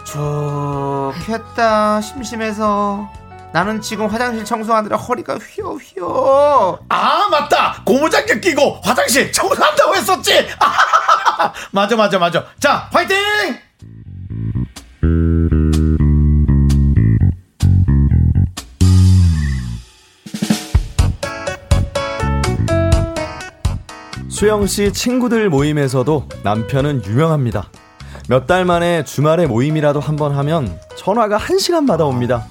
좋겠다. 심심해서. 나는 지금 화장실 청소하느라 허리가 휘어 휘어. 아 맞다. 고무장갑 끼고 화장실 청소한다고 했었지. 맞아 맞아 맞아. 자 화이팅! 수영 씨 친구들 모임에서도 남편은 유명합니다. 몇 달 만에 주말에 모임이라도 한번 하면 전화가 1시간마다 옵니다.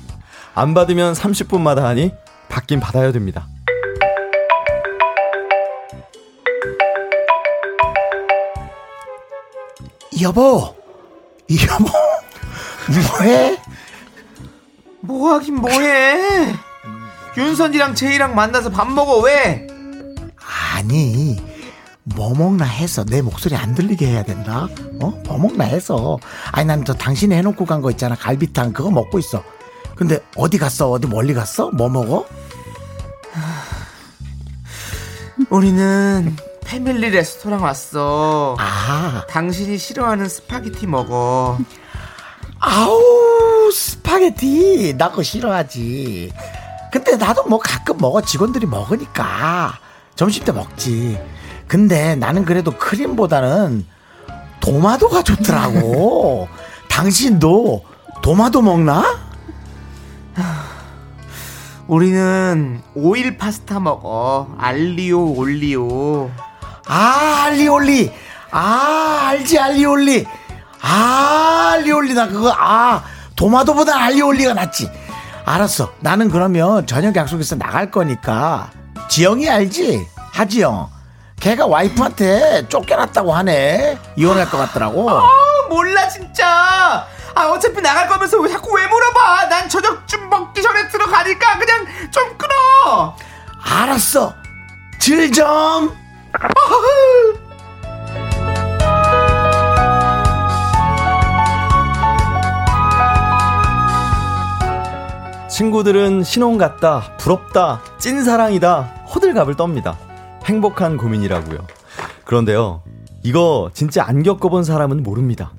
안 받으면 30분마다 하니 받긴 받아야 됩니다. 여보 여보 뭐해 뭐하긴 뭐해 윤선이랑 제이랑 만나서 밥 먹어 왜? 아니 뭐 먹나 해서 내 목소리 안 들리게 해야 된다? 어? 뭐 먹나 해서. 아니 난 저 당신이 해놓고 간 거 있잖아. 갈비탕 그거 먹고 있어. 근데 어디 갔어? 어디 멀리 갔어? 뭐 먹어? 우리는 패밀리 레스토랑 왔어. 아. 당신이 싫어하는 스파게티 먹어. 아우 스파게티. 나 그거 싫어하지. 근데 나도 뭐 가끔 먹어. 직원들이 먹으니까. 점심 때 먹지 근데 나는 그래도 크림보다는 도마도가 좋더라고. 당신도 도마도 먹나? 우리는 오일 파스타 먹어. 알리오 올리오. 아 알리올리. 아 알지 알리올리. 아 알리올리. 나 그거 아 도마도보다 알리올리가 낫지. 알았어. 나는 그러면 저녁 약속 있어 나갈 거니까 지영이 알지? 하지영 걔가 와이프한테 쫓겨났다고 하네. 이혼할 것 같더라고. 아 몰라 진짜. 아 어차피 나갈 거면서 왜 자꾸 왜 물어봐? 난 저녁 좀 먹기 전에 들어가니까 그냥 좀 끊어. 알았어. 질점 친구들은 신혼 같다, 부럽다, 찐사랑이다, 호들갑을 떱니다. 행복한 고민이라고요. 그런데요, 이거 진짜 안 겪어본 사람은 모릅니다.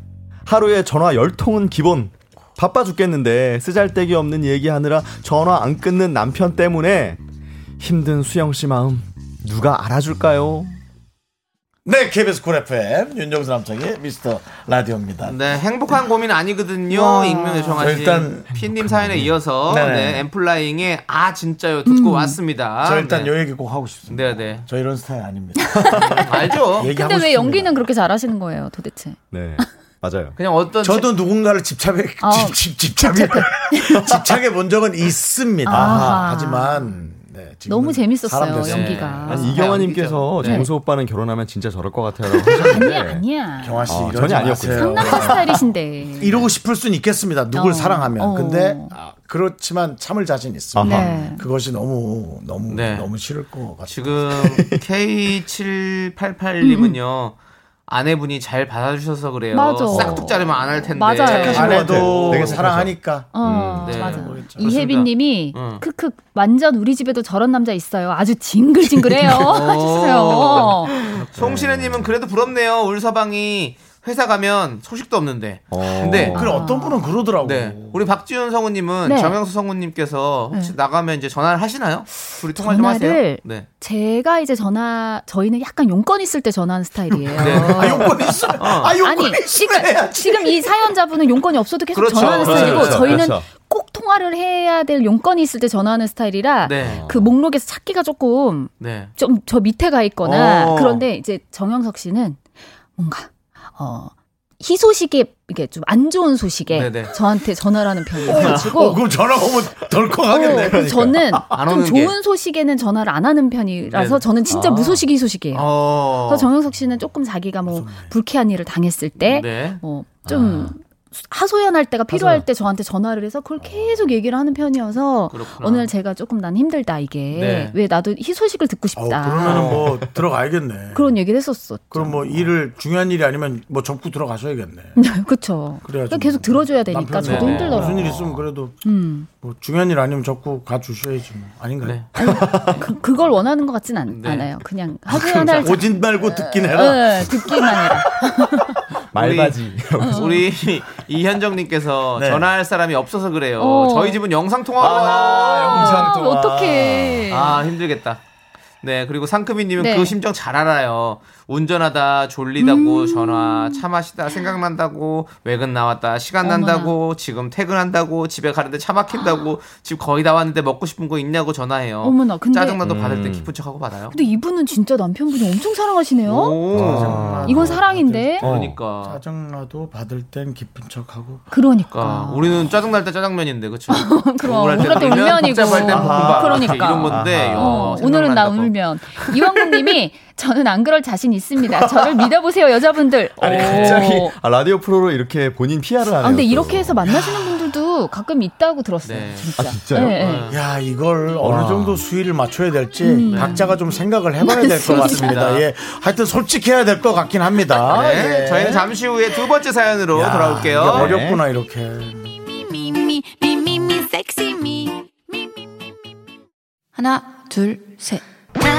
하루에 전화 10통은 기본. 바빠 죽겠는데 쓰잘데기 없는 얘기하느라 전화 안 끊는 남편 때문에 힘든 수영씨 마음 누가 알아줄까요? 네 KBS Cool FM 윤정수 남창희의 미스터 라디오입니다 네 행복한 고민 아니거든요 와. 익명 요청하신 저 일단- 피님 사연에 이어서 네네. 네, 엔플라잉의 아 진짜요 듣고 왔습니다 저 일단 네. 요 얘기 꼭 하고 싶습니다 네 네 저 이런 스타일 아닙니다 알죠 근데 왜 싶습니다. 연기는 그렇게 잘하시는 거예요, 도대체? 네, 맞아요. 그냥 어떤 저도 누군가를 집착해 어. 집, 집, 집착해 집착해 본 적은 있습니다. 아하. 하지만 네, 너무 재밌었어요. 연기가. 아니 이경아님께서 네. 정수 오빠는 결혼하면 진짜 저럴 것 같아요라고 하셨는데 아니야, 아니야. 경화 씨 어, 이러지 전혀 아니었군요. 마세요. 상남자 스타일이신데. 이러고 싶을 수는 있겠습니다. 누굴 어. 사랑하면. 어. 근데 아, 그렇지만 참을 자신 있습니다. 네. 그것이 너무 너무 네. 너무 싫을 것 같아요. 지금 K788님은요 아내분이 잘 받아주셔서 그래요 맞아. 싹둑 자르면 안 할 텐데 맞아요. 안 해도 되게 사랑하니까. 어. 네. 맞아. 이혜빈님이 응. 크크 완전 우리 집에도 저런 남자 있어요. 아주 징글징글해요. 하셨어요. 송신혜님은 그래도 부럽네요. 울서방이 회사 가면 소식도 없는데. 어. 근데 그래 어떤 분은 그러더라고. 네. 우리 박지훈 성우님은 네. 정영수 성우님께서 혹시 나가면 이제 전화를 하시나요? 둘이 통화 좀 전화를 하세요. 네. 제가 이제 전화 저희는 약간 용건 있을 때 전화하는 스타일이에요. 네. 아 용건 있어. 아 용건 아니 지금 해야지. 지금 이 사연자분은 용건이 없어도 계속 그렇죠. 전화하는 그렇죠, 스타일이고 그렇죠, 저희는 그렇죠. 꼭 통화를 해야 될 용건이 있을 때 전화하는 스타일이라 네. 그 목록에서 찾기가 조금 네. 좀저 밑에 가 있거나 어. 그런데 이제 정영석 씨는 뭔가 어 희소식에 이게 좀 안 좋은 소식에 네네. 저한테 전화를 하는 편이에요. 어, 그럼 전화 오면 덜컥하겠네. 어, 그래서 저는 안좀 오는 게. 좋은 소식에는 전화를 안 하는 편이라서 네네. 저는 진짜 무소식이 희소식이에요. 어. 그래서 정영석 씨는 조금 자기가 뭐 불쾌한 일을 당했을 때 네. 뭐좀 하소연할 때가 필요할 때 저한테 전화를 해서 그걸 계속 얘기를 하는 편이어서 그렇구나. 오늘 제가 조금 난 힘들다 이게 네. 왜 나도 희소식을 듣고 어, 싶다 그러면은 뭐 들어가야겠네. 그런 얘기를 했었어. 그럼 뭐 일을 중요한 일이 아니면 뭐 접고 들어가셔야겠네. 그렇죠. 그래야지. 계속 들어줘야 되니까 저도 네. 힘들더라고요. 무슨 일 있으면 그래도 음. 뭐 중요한 일 아니면 접고 가 주셔야지 뭐. 아닌가요? 네. 그, 그걸 원하는 것 같진 않, 네. 않아요. 그냥 하소연할 자- 오진 말고 듣긴 해라. 네, 듣기만 해라. 말바지. 우리 이현정님께서 네. 전화할 사람이 없어서 그래요. 어. 저희 집은 영상 통화가 아, 영상 통화. 어떡해. 아 힘들겠다. 네 그리고 상크비님은 네. 그 심정 잘 알아요. 운전하다 졸리다고 전화, 차 마시다 생각난다고 외근 나왔다 시간 어머나. 난다고 지금 퇴근한다고 집에 가는데 차 막힌다고 집 거의 다 왔는데 먹고 싶은 거 있냐고 전화해요. 어머나, 근데- 짜증나도 받을 때 음. 기쁜 척하고 받아요. 근데 이분은 진짜 남편분이 엄청 사랑하시네요. 오, 이건 사랑인데. 어. 그러니까. 짜증나도 받을 땐 기쁜 척하고 그러니까. 그러니까 우리는 짜증날 때 짜장면인데 그렇죠. 그럼 우울할 때 울면, 울면이고. 복잡할 땐 볶음밥 그러니까. 이런 건데 어, 어, 오늘은 나 생각난다고. 울면. 이왕국님이 저는 안 그럴 자신 있습니다. 저를 믿어보세요, 여자분들. 아니 오. 갑자기 아, 라디오 프로로 이렇게 본인 PR을 하네요. 아, 근데 또. 이렇게 해서 만나시는 분들도 가끔 있다고 들었어요. 네. 진짜. 아, 진짜요? 네, 네. 야 이걸 어느 정도 수위를 맞춰야 될지 음. 각자가 좀 생각을 해봐야 될 것 같습니다. 예, 하여튼 솔직해야 될 것 같긴 합니다. 네, 예. 저희는 잠시 후에 두 번째 사연으로 야, 돌아올게요. 이게 어렵구나 이렇게. sexy me. 하나, 둘, 셋.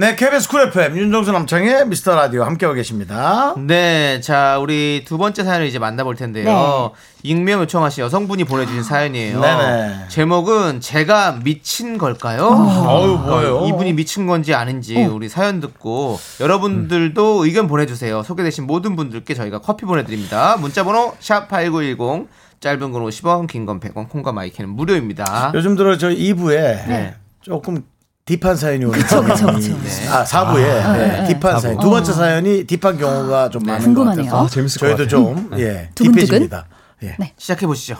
네, KBS Cool FM 윤정수 남창희의 미스터 라디오 함께하고 계십니다. 네, 자 우리 두 번째 사연을 이제 만나볼 텐데요. 익명 요청하신 여성분이 보내주신 사연이에요. 네네. 제목은 제가 미친 걸까요? 어우, 뭐예요? 어, 이분이 미친 건지 아닌지 우리 사연 듣고 여러분들도 의견 보내주세요. 소개되신 모든 분들께 저희가 커피 보내드립니다. 문자번호 샵 #8910 짧은 건 50원, 긴 건 100원, 콩과 마이크는 무료입니다. 요즘 들어 저 2부에 네. 조금 딥한 사연이 오는 그쵸, 그쵸, 그쵸. 네. 아, 4부에 네, 딥한 사연. 두 번째 사연이 딥한 경우가 좀 많은 것 궁금하네요. 같아서 아, 재밌을 것 저희도 같아요. 좀 예, 두근두근? 딥해집니다. 예. 네. 시작해 보시죠.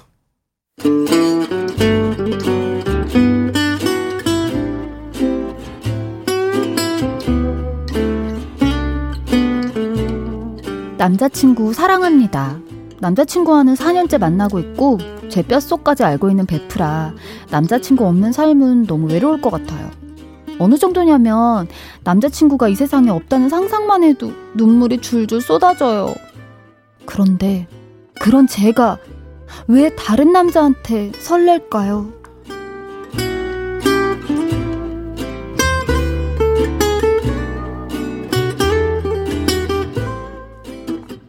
남자친구 사랑합니다. 남자친구와는 4년째 만나고 있고 제 뼛속까지 알고 있는 베프라 남자친구 없는 삶은 너무 외로울 것 같아요. 어느 정도냐면 남자친구가 이 세상에 없다는 상상만 해도 눈물이 줄줄 쏟아져요. 그런데 그런 제가 왜 다른 남자한테 설렐까요?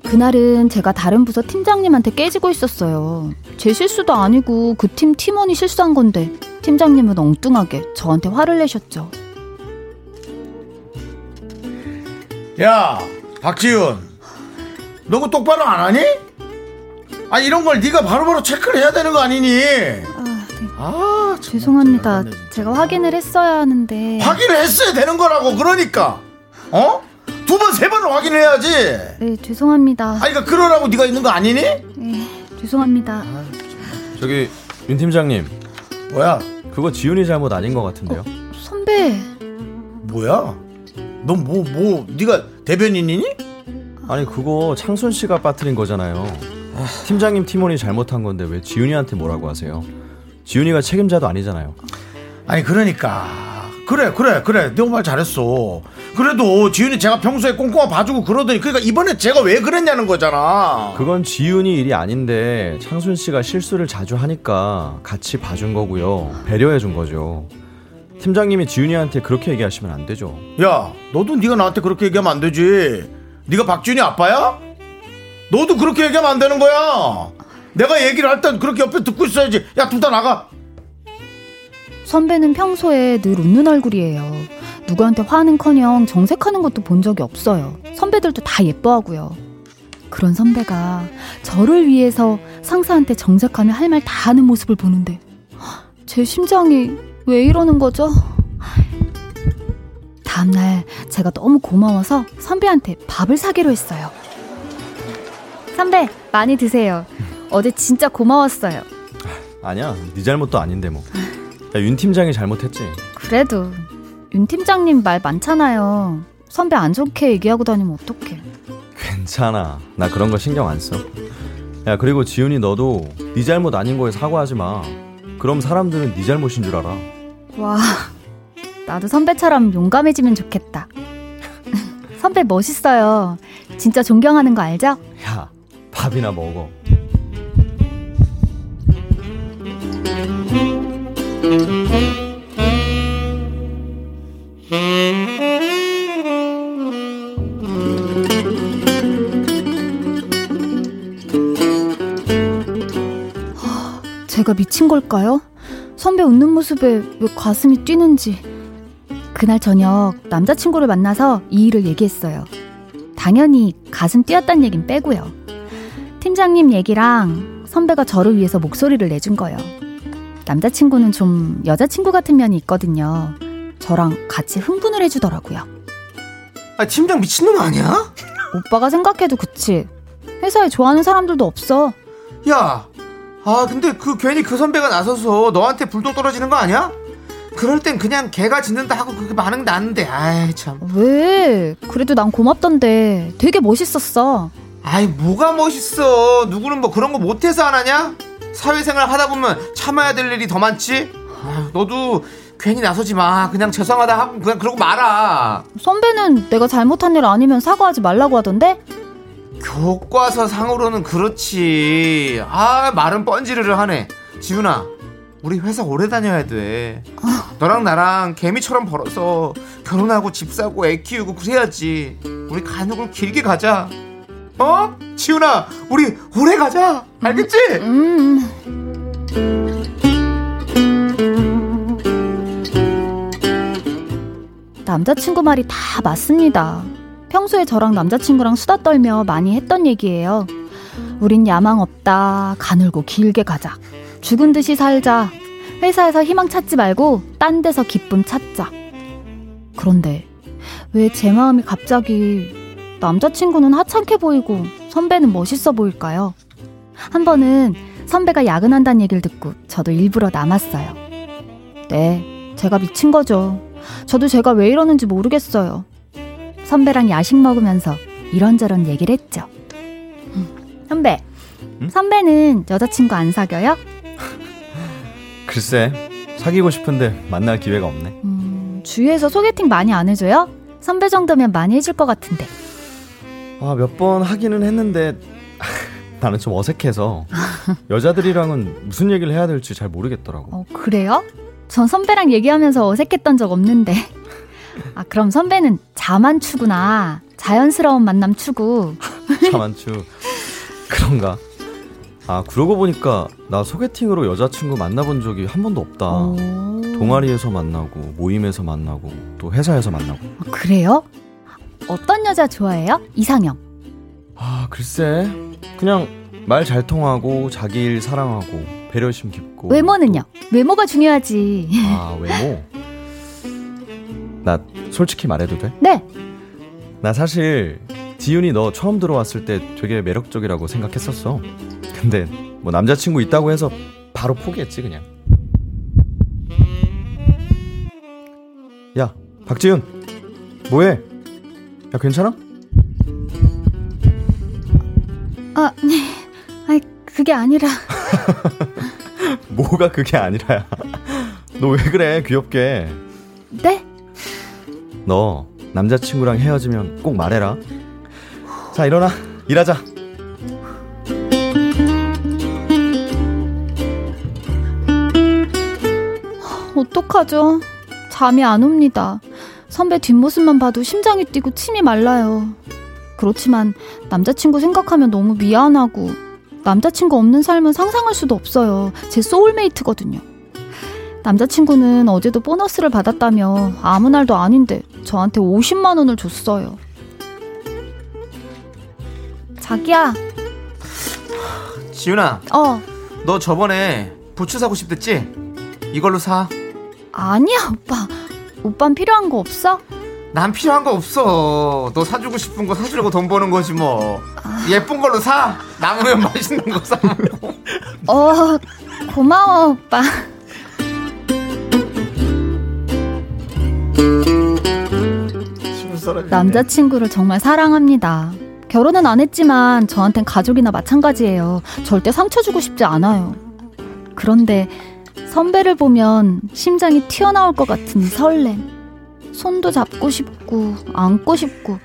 그날은 제가 다른 부서 팀장님한테 깨지고 있었어요. 제 실수도 아니고 그 팀 팀원이 실수한 건데 팀장님은 엉뚱하게 저한테 화를 내셨죠. 야, 박지윤. 너그 똑바로 안 하니? 아, 이런 걸 네가 바로바로 체크를 해야 되는 거 아니니? 아, 네. 아, 참 죄송합니다. 진짜. 제가 확인을 했어야 하는데. 확인을 했어야 되는 거라고 그러니까. 어? 두 번, 세 번을 확인해야지. 네, 죄송합니다. 아니, 그러니까 그러라고 네가 있는 거 아니니? 네, 죄송합니다. 저기 윤 팀장님 뭐야? 그거 지훈이 잘못 아닌 것 같은데요. 선배. 뭐야? 너 뭐, 뭐, 네가 대변인이니? 아니 그거 창순 씨가 빠뜨린 거잖아요. 팀장님 팀원이 잘못한 건데 왜 지훈이한테 뭐라고 하세요? 지훈이가 책임자도 아니잖아요. 아니 그러니까 그래 그래 그래 너 말 잘했어 그래도 지훈이 제가 평소에 꼼꼼히 봐주고 그러더니 그러니까 이번에 제가 왜 그랬냐는 거잖아 그건 지훈이 일이 아닌데 창순 씨가 실수를 자주 하니까 같이 봐준 거고요. 배려해 준 거죠. 팀장님이 지훈이한테 그렇게 얘기하시면 안 되죠. 야 너도 네가 나한테 그렇게 얘기하면 안 되지 네가 박지훈이 아빠야? 너도 그렇게 얘기하면 안 되는 거야 내가 얘기를 할 땐 그렇게 옆에 듣고 있어야지 야 둘 다 나가 선배는 평소에 늘 웃는 얼굴이에요. 누구한테 화는커녕 정색하는 것도 본 적이 없어요. 선배들도 다 예뻐하고요. 그런 선배가 저를 위해서 상사한테 정색하며 할 말 다 하는 모습을 보는데 제 심장이 왜 이러는 거죠? 다음날 제가 너무 고마워서 선배한테 밥을 사기로 했어요. 선배 많이 드세요. 어제 진짜 고마웠어요. 아니야, 네 잘못도 아닌데 뭐. 야, 윤 팀장이 잘못했지. 그래도 윤 팀장님 말 많잖아요. 선배 안 좋게 얘기하고 다니면 어떡해. 괜찮아. 나 그런 거 신경 안 써. 야, 그리고 지훈이 너도 네 잘못 아닌 거에 사과하지 마. 그럼 사람들은 네 잘못인 줄 알아. 와, 나도 선배처럼 용감해지면 좋겠다. 선배 멋있어요. 진짜 존경하는 거 알죠? 야, 밥이나 먹어. 제가 미친 걸까요? 선배 웃는 모습에 왜 가슴이 뛰는지. 그날 저녁 남자친구를 만나서 이 일을 얘기했어요. 당연히 가슴 뛰었단 얘긴 빼고요. 팀장님 얘기랑 선배가 저를 위해서 목소리를 내준 거예요. 남자친구는 좀 여자친구 같은 면이 있거든요. 저랑 같이 흥분을 해주더라고요. 아, 팀장 미친놈 아니야? 오빠가 생각해도 그치. 회사에 좋아하는 사람들도 없어. 야, 아, 근데 그 괜히 그 선배가 나서서 너한테 불도 떨어지는 거 아니야? 그럴 땐 그냥 개가 짖는다 하고 그게 반응 나는데, 아이, 참. 왜? 그래도 난 고맙던데. 되게 멋있었어. 아이, 뭐가 멋있어. 누구는 뭐 그런 거 못해서 안 하냐? 사회생활 하다 보면 참아야 될 일이 더 많지? 아유, 너도 괜히 나서지 마. 그냥 죄송하다 하고 그냥 그러고 말아. 선배는 내가 잘못한 일 아니면 사과하지 말라고 하던데? 교과서 상으로는 그렇지. 아, 말은 뻔지르르 하네. 지훈아, 우리 회사 오래 다녀야 돼. 너랑 나랑 개미처럼 벌어서 결혼하고 집 사고 애 키우고 그래야지. 우리 간혹을 길게 가자. 어? 지훈아, 우리 오래 가자. 알겠지? 음. 남자친구 말이 다 맞습니다. 평소에 저랑 남자친구랑 수다 떨며 많이 했던 얘기예요. 우린 야망 없다. 가늘고 길게 가자. 죽은 듯이 살자. 회사에서 희망 찾지 말고 딴 데서 기쁨 찾자. 그런데 왜 제 마음이 갑자기 남자친구는 하찮게 보이고 선배는 멋있어 보일까요? 한 번은 선배가 야근한다는 얘기를 듣고 저도 일부러 남았어요. 네, 제가 미친 거죠. 저도 제가 왜 이러는지 모르겠어요. 선배랑 야식 먹으면서 이런저런 얘기를 했죠. 음, 선배, 선배는 여자친구 안 사겨요? 글쎄, 사귀고 싶은데 만날 기회가 없네. 음, 주위에서 소개팅 많이 안 해줘요? 선배 정도면 많이 해줄 것 같은데. 아, 몇 번 하기는 했는데 나는 좀 어색해서 여자들이랑은 무슨 얘기를 해야 될지 잘 모르겠더라고. 어, 그래요? 전 선배랑 얘기하면서 어색했던 적 없는데. 아, 그럼 선배는 자만추구나. 자연스러운 만남 추구. 자만추. 그런가? 아, 그러고 보니까 나 소개팅으로 여자친구 만나본 적이 한 번도 없다. 오. 동아리에서 만나고, 모임에서 만나고, 또 회사에서 만나고. 어, 그래요? 어떤 여자 좋아해요? 이상형. 아, 글쎄. 그냥 말 잘 통하고, 자기 일 사랑하고, 배려심 깊고. 외모는요? 외모가 중요하지. 아, 외모? 나 솔직히 말해도 돼? 네. 나 사실 지윤이 너 처음 들어왔을 때 되게 매력적이라고 생각했었어. 근데 뭐 남자친구 있다고 해서 바로 포기했지 그냥. 야, 박지윤. 뭐해? 야, 괜찮아? 아, 네. 아이, 그게 아니라. 뭐가 그게 아니라야. 너 왜 그래, 귀엽게. 네? 너 남자친구랑 헤어지면 꼭 말해라. 자, 일어나. 일하자. 어떡하죠? 잠이 안 옵니다. 선배 뒷모습만 봐도 심장이 뛰고 침이 말라요. 그렇지만 남자친구 생각하면 너무 미안하고 남자친구 없는 삶은 상상할 수도 없어요. 제 소울메이트거든요. 남자친구는 어제도 보너스를 받았다며 아무 날도 아닌데 저한테 50만 원을 줬어요. 자기야, 지윤아, 어, 너 저번에 부추 사고 싶댔지? 이걸로 사. 아니야, 오빠. 오빤 필요한 거 없어? 난 필요한 거 없어. 너 사주고 싶은 거 사주려고 돈 버는 거지 뭐. 예쁜 걸로 사. 남으면 맛있는 거 사. 어, 고마워, 오빠. 남자친구를 정말 사랑합니다. 결혼은 안 했지만 저한텐 가족이나 마찬가지예요. 절대 상처 주고 싶지 않아요. 그런데 선배를 보면 심장이 튀어나올 것 같은 이 설렘. 손도 잡고 싶고, 안고 싶고,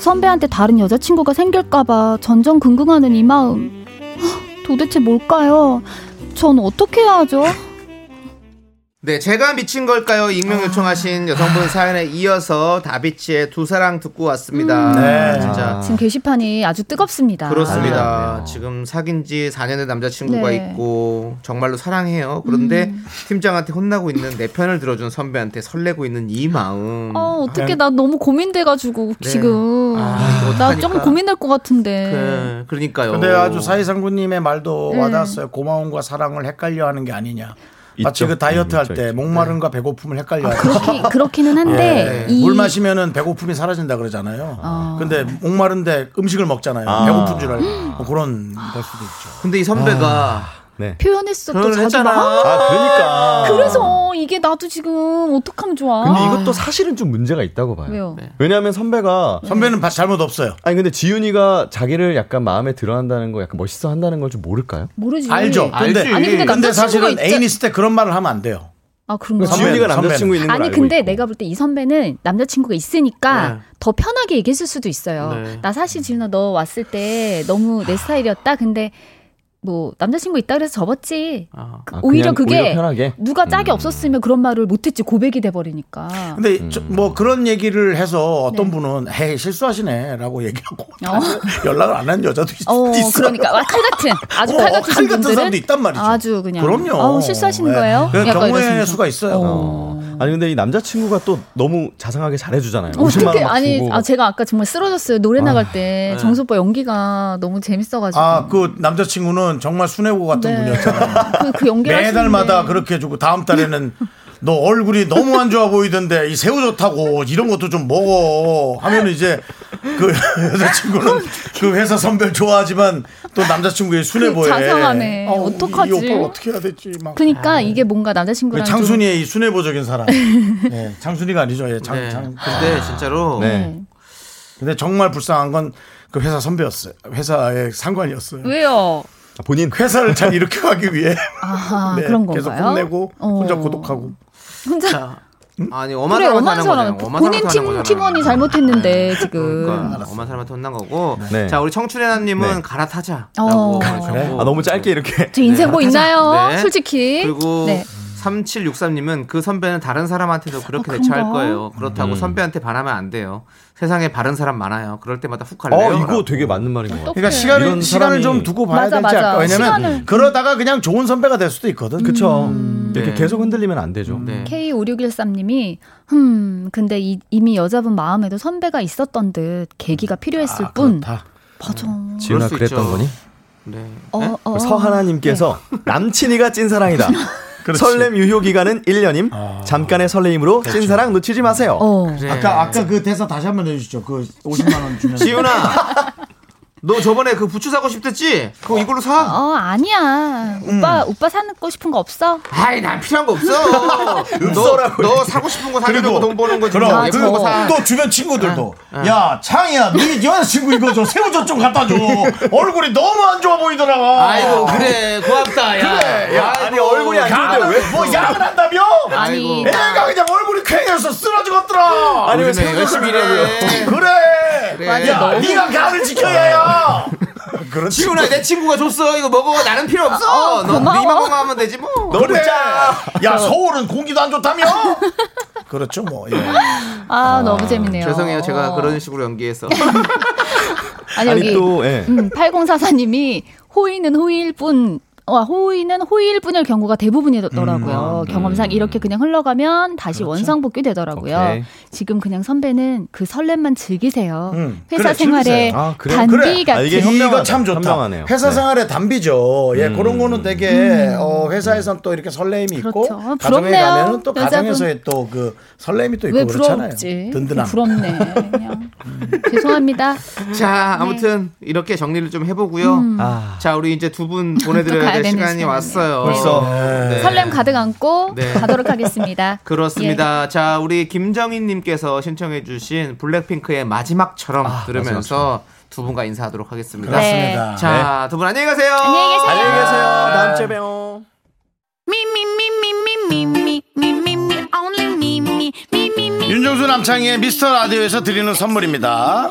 선배한테 다른 여자친구가 생길까봐 전전긍긍하는 이 마음. 헉, 도대체 뭘까요? 전 어떻게 해야 하죠? 네, 제가 미친 걸까요? 익명 요청하신 여성분 사연에 이어서 다비치의 두 사랑 듣고 왔습니다. 음. 네. 진짜. 지금 게시판이 아주 뜨겁습니다. 그렇습니다. 지금 사귄 지 4년의 남자친구가 네. 있고 정말로 사랑해요. 그런데 음. 팀장한테 혼나고 있는 내 편을 들어준 선배한테 설레고 있는 이 마음. 어, 어떻게 나 너무 고민돼가지고 네. 지금 아, 이거 나. 조금 고민될 것 같은데. 그, 그러니까요. 근데 아주 사이상구님의 말도 네. 와닿았어요. 고마움과 사랑을 헷갈려 하는 게 아니냐. 마치. 그 다이어트 음, 할 있죠, 때 있죠. 목마름과 배고픔을 헷갈려 하듯이. 그렇기, 그렇기는 한데 예, 이물 마시면은 배고픔이 사라진다 그러잖아요. 어. 근데 목마른데 음식을 먹잖아요. 아. 배고픈 줄 알고 뭐 그런 걸 수도 있죠. 근데 이 선배가 네. 표현했어 또 자기 했잖아. 막. 아, 그러니까. 그래서 이게 나도 지금 어떡하면 좋아? 근데 이것도 사실은 좀 문제가 있다고 봐요. 왜요? 네. 왜냐하면 선배가 선배는 바- 잘못 없어요. 아니 근데 지윤이가 자기를 약간 마음에 들어한다는 거 약간 멋있어 한다는 걸 좀 모를까요? 모르지. 알죠. 근데, 알지. 아니, 근데 근데 사실은 있자- 애인 있을 때 그런 말을 하면 안 돼요. 아 그런가? 지윤이가. 남자친구 있는 걸 아니 알고 근데 있고. 내가 볼 때 이 선배는 남자친구가 있으니까 네. 더 편하게 얘기했을 수도 있어요. 네. 나 사실 지훈아 너 왔을 때 너무 내 스타일이었다. 근데 뭐 남자친구 있다 그래서 접었지. 아. 그 아, 오히려 그냥 그게 오히려 편하게? 누가 짝이 음. 없었으면 그런 말을 못했지 고백이 돼버리니까. 근데 저- 뭐 그런 얘기를 해서 어떤 네. 분은 헤이 실수하시네라고 얘기하고 어. 연락을 안 한 여자도 있, 어, 있어요. 그러니까 아, 칼 같은 아주 어, 칼 같은 칼 같은 사람도 있단 말이죠. 아주 그냥 그럼요. 아우, 실수하시는 네. 거예요? 그 약간 경우의. 수가 있어요. 어. 아니 근데 이 남자친구가 또 너무 자상하게 잘해주잖아요. 50만 어떻게 아니 주고. 아 제가 아까 정말 쓰러졌어요 노래 나갈 때 네. 정수 오빠 연기가 너무 재밌어가지고 아, 그 남자친구는 정말 순애고 같은 네. 분이었잖아요. 그, 그 매달마다. 그렇게 해주고 다음 달에는 너 얼굴이 너무 안 좋아 보이던데 이 새우 좋다고 이런 것도 좀 먹어 하면 이제 그 여자친구는 그 회사 선배를 좋아하지만 또 남자친구의 순애 그 보여. 자상하네. 어떡하지? 이 오빠 어떻게 해야 될지 막. 그러니까 이게 뭔가 그 남자친구랑 창순이의 이 순애보적인 사람. 네, 창순이가 아니죠. 예, 장, 네. 장. 근데 진짜로 좀, 네. 네. 근데 정말 불쌍한 건 그 회사 선배였어요. 회사의 상관이었어요. 왜요? 아, 본인 회사를 잘 이렇게 가기 위해 아 네, 그런 계속 건가요? 혼내고 혼자 어. 고독하고. 혼자 자, 아니 엄한 그래 사람한테 엄한 하는 사람 거잖아요. 본인 팀. 팀원이 잘못했는데 지금 그러니까 엄한 사람한테 혼난 거고. 네. 자 우리 청춘해나님은 네. 갈아타자. 어. 라고 그래? 아 너무 짧게 이렇게 저 인생 뭐 갈아타자. 있나요? 네. 솔직히 그리고 네. 3763님은 그 선배는 다른 사람한테도 그렇게 아, 대처할? 거예요. 그렇다고 음. 선배한테 반하면 안 돼요. 세상에 바른 사람 많아요. 그럴 때마다 훅 갈래요. 어 이거 라고. 되게 맞는 말인 것 같아요. 그러니까 시간을 시간을 좀 두고 봐야 맞아, 되지. 않을까? 왜냐면 시간을- 그러다가 그냥 좋은 선배가 될 수도 있거든. 그쵸. 이렇게 네. 계속 흔들리면 안 되죠. 네. K5613님이 흠 근데 이, 이미 여자분 마음에도 선배가 있었던 듯 계기가 필요했을 아, 뿐 그렇다. 맞아 수 그랬던 있죠. 거니? 네. 어, 네? 어, 서하나님께서 남친이가 찐사랑이다. 설렘 유효 기간은 1년임. 잠깐의 설레임으로 찐사랑 놓치지 마세요. 어. 그래. 아까 아까 그 대사 다시 한 번 해주시죠. 그 50만 원 주면. 지훈아 너 저번에 그 부추 사고 싶댔지? 그거 이걸로 사. 어, 아니야. 오빠, 음. 오빠 사고 싶은 거 없어? 아이, 난 필요한 거 없어. 너, 너 사고 싶은 거 사려고 돈 버는 거지. 그럼 뭐. 예쁜 거 사. 또 주변 친구들도 야 창이야 네 여자친구 이거 저 새우젓 좀 갖다 줘 얼굴이 너무 안 좋아 보이더라 아이고, 그래. 고맙다, 야. 그래 야 아니, 얼굴이 안 좋은데 왜? 뭐 야근 한다며 아니. 애가 그냥 얼굴이 쾌해서 쓰러지겠더라 아니 왜 새우젓 열심히 일해. 그래 그래. 야 네가 간을 지켜야 야 그렇지 지훈아, 내 친구가 줬어. 이거 먹어. 나는 필요 없어. 너 고마워. 니만 먹으면 되지 뭐. 그래 야 서울은 공기도 안 좋다며 그렇죠 뭐 예. 아, 너무 재밌네요. 죄송해요. 제가 그런 식으로 연기해서. 아니, 아니 여기 또 예. 음, 8044님이 호의는 호의일 뿐. 와, 호의는 호의일 뿐일 경우가 대부분이더라고요. 경험상 이렇게 그냥 흘러가면 다시 원상복귀 되더라고요. 오케이. 지금 그냥 선배는 그 설렘만 즐기세요. 음, 회사 그래, 생활에. 아, 그래? 단비 그래. 같은 아, 이게 현명하다. 이거 참 좋다. 현명하네요. 회사 네. 생활의 단비죠. 예, 그런 거는 되게 어, 회사에선 또 이렇게 설렘이 있고 그렇죠. 아, 가정에 부럽네요. 가면은 또 여자분. 가정에서의 또 그 설렘이 또 있고 왜 그렇잖아요. 부럽지? 든든함. 부럽네. 그냥. 죄송합니다. 자, 아무튼 이렇게 정리를 좀 해보고요. 아. 자, 우리 이제 두분또 보내드려야 가야 되는 시간이 시간이네요. 왔어요. 벌써 네. 설렘 가득 안고 네. 가도록 하겠습니다. 그렇습니다. 예. 자, 우리 김정인님께서 신청해주신 블랙핑크의 마지막처럼 아, 들으면서 마지막처럼. 두 분과 인사하도록 하겠습니다. 그렇습니다. 네. 자, 두 분 안녕히 가세요. 안녕히 계세요. 안녕히 계세요. 다음 주에 봬요. 윤정수 남창희의 미스터 라디오에서 드리는 선물입니다.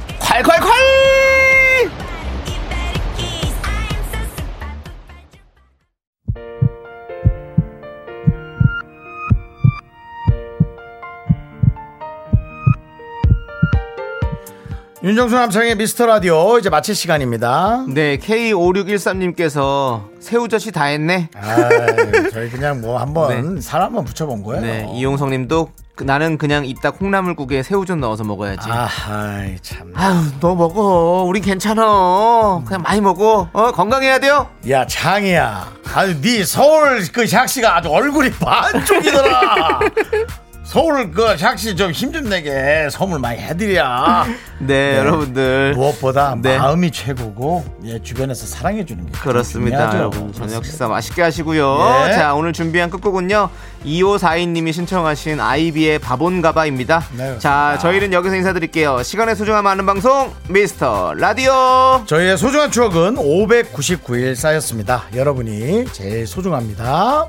快快快！ 윤정수 남창의 미스터 라디오 이제 마칠 시간입니다. 네, K5613님께서 새우젓이 다 했네. 아, 저희 그냥 뭐 한번 살 한번 붙여본 거예요. 네, 이용성 님도 그- 나는 그냥 이따 콩나물국에 새우젓 넣어서 먹어야지. 아, 아이, 참. 아유, 너 먹어. 우린 괜찮아. 그냥 많이 먹어. 어, 건강해야 돼요. 야, 장이야. 아주 네 서울 그 샥씨가 아주 얼굴이 반쪽이더라. 서울 그 샥씨 좀힘 좀 내게 선물 많이 해드려. 네, 여러분들. 무엇보다 네. 마음이 최고고 예, 주변에서 사랑해 주는 게 그렇습니다. 여러분. 저녁. 식사 맛있게 하시고요. 예. 자, 오늘 준비한 끝곡은요. 2542님이 신청하신 아이비의 바본가바입니다. 네. 자, 저희는 여기서 인사드릴게요. 시간의 소중함 아는 방송, 미스터 라디오. 저희의 소중한 추억은 599일 쌓였습니다. 여러분이 제일 소중합니다.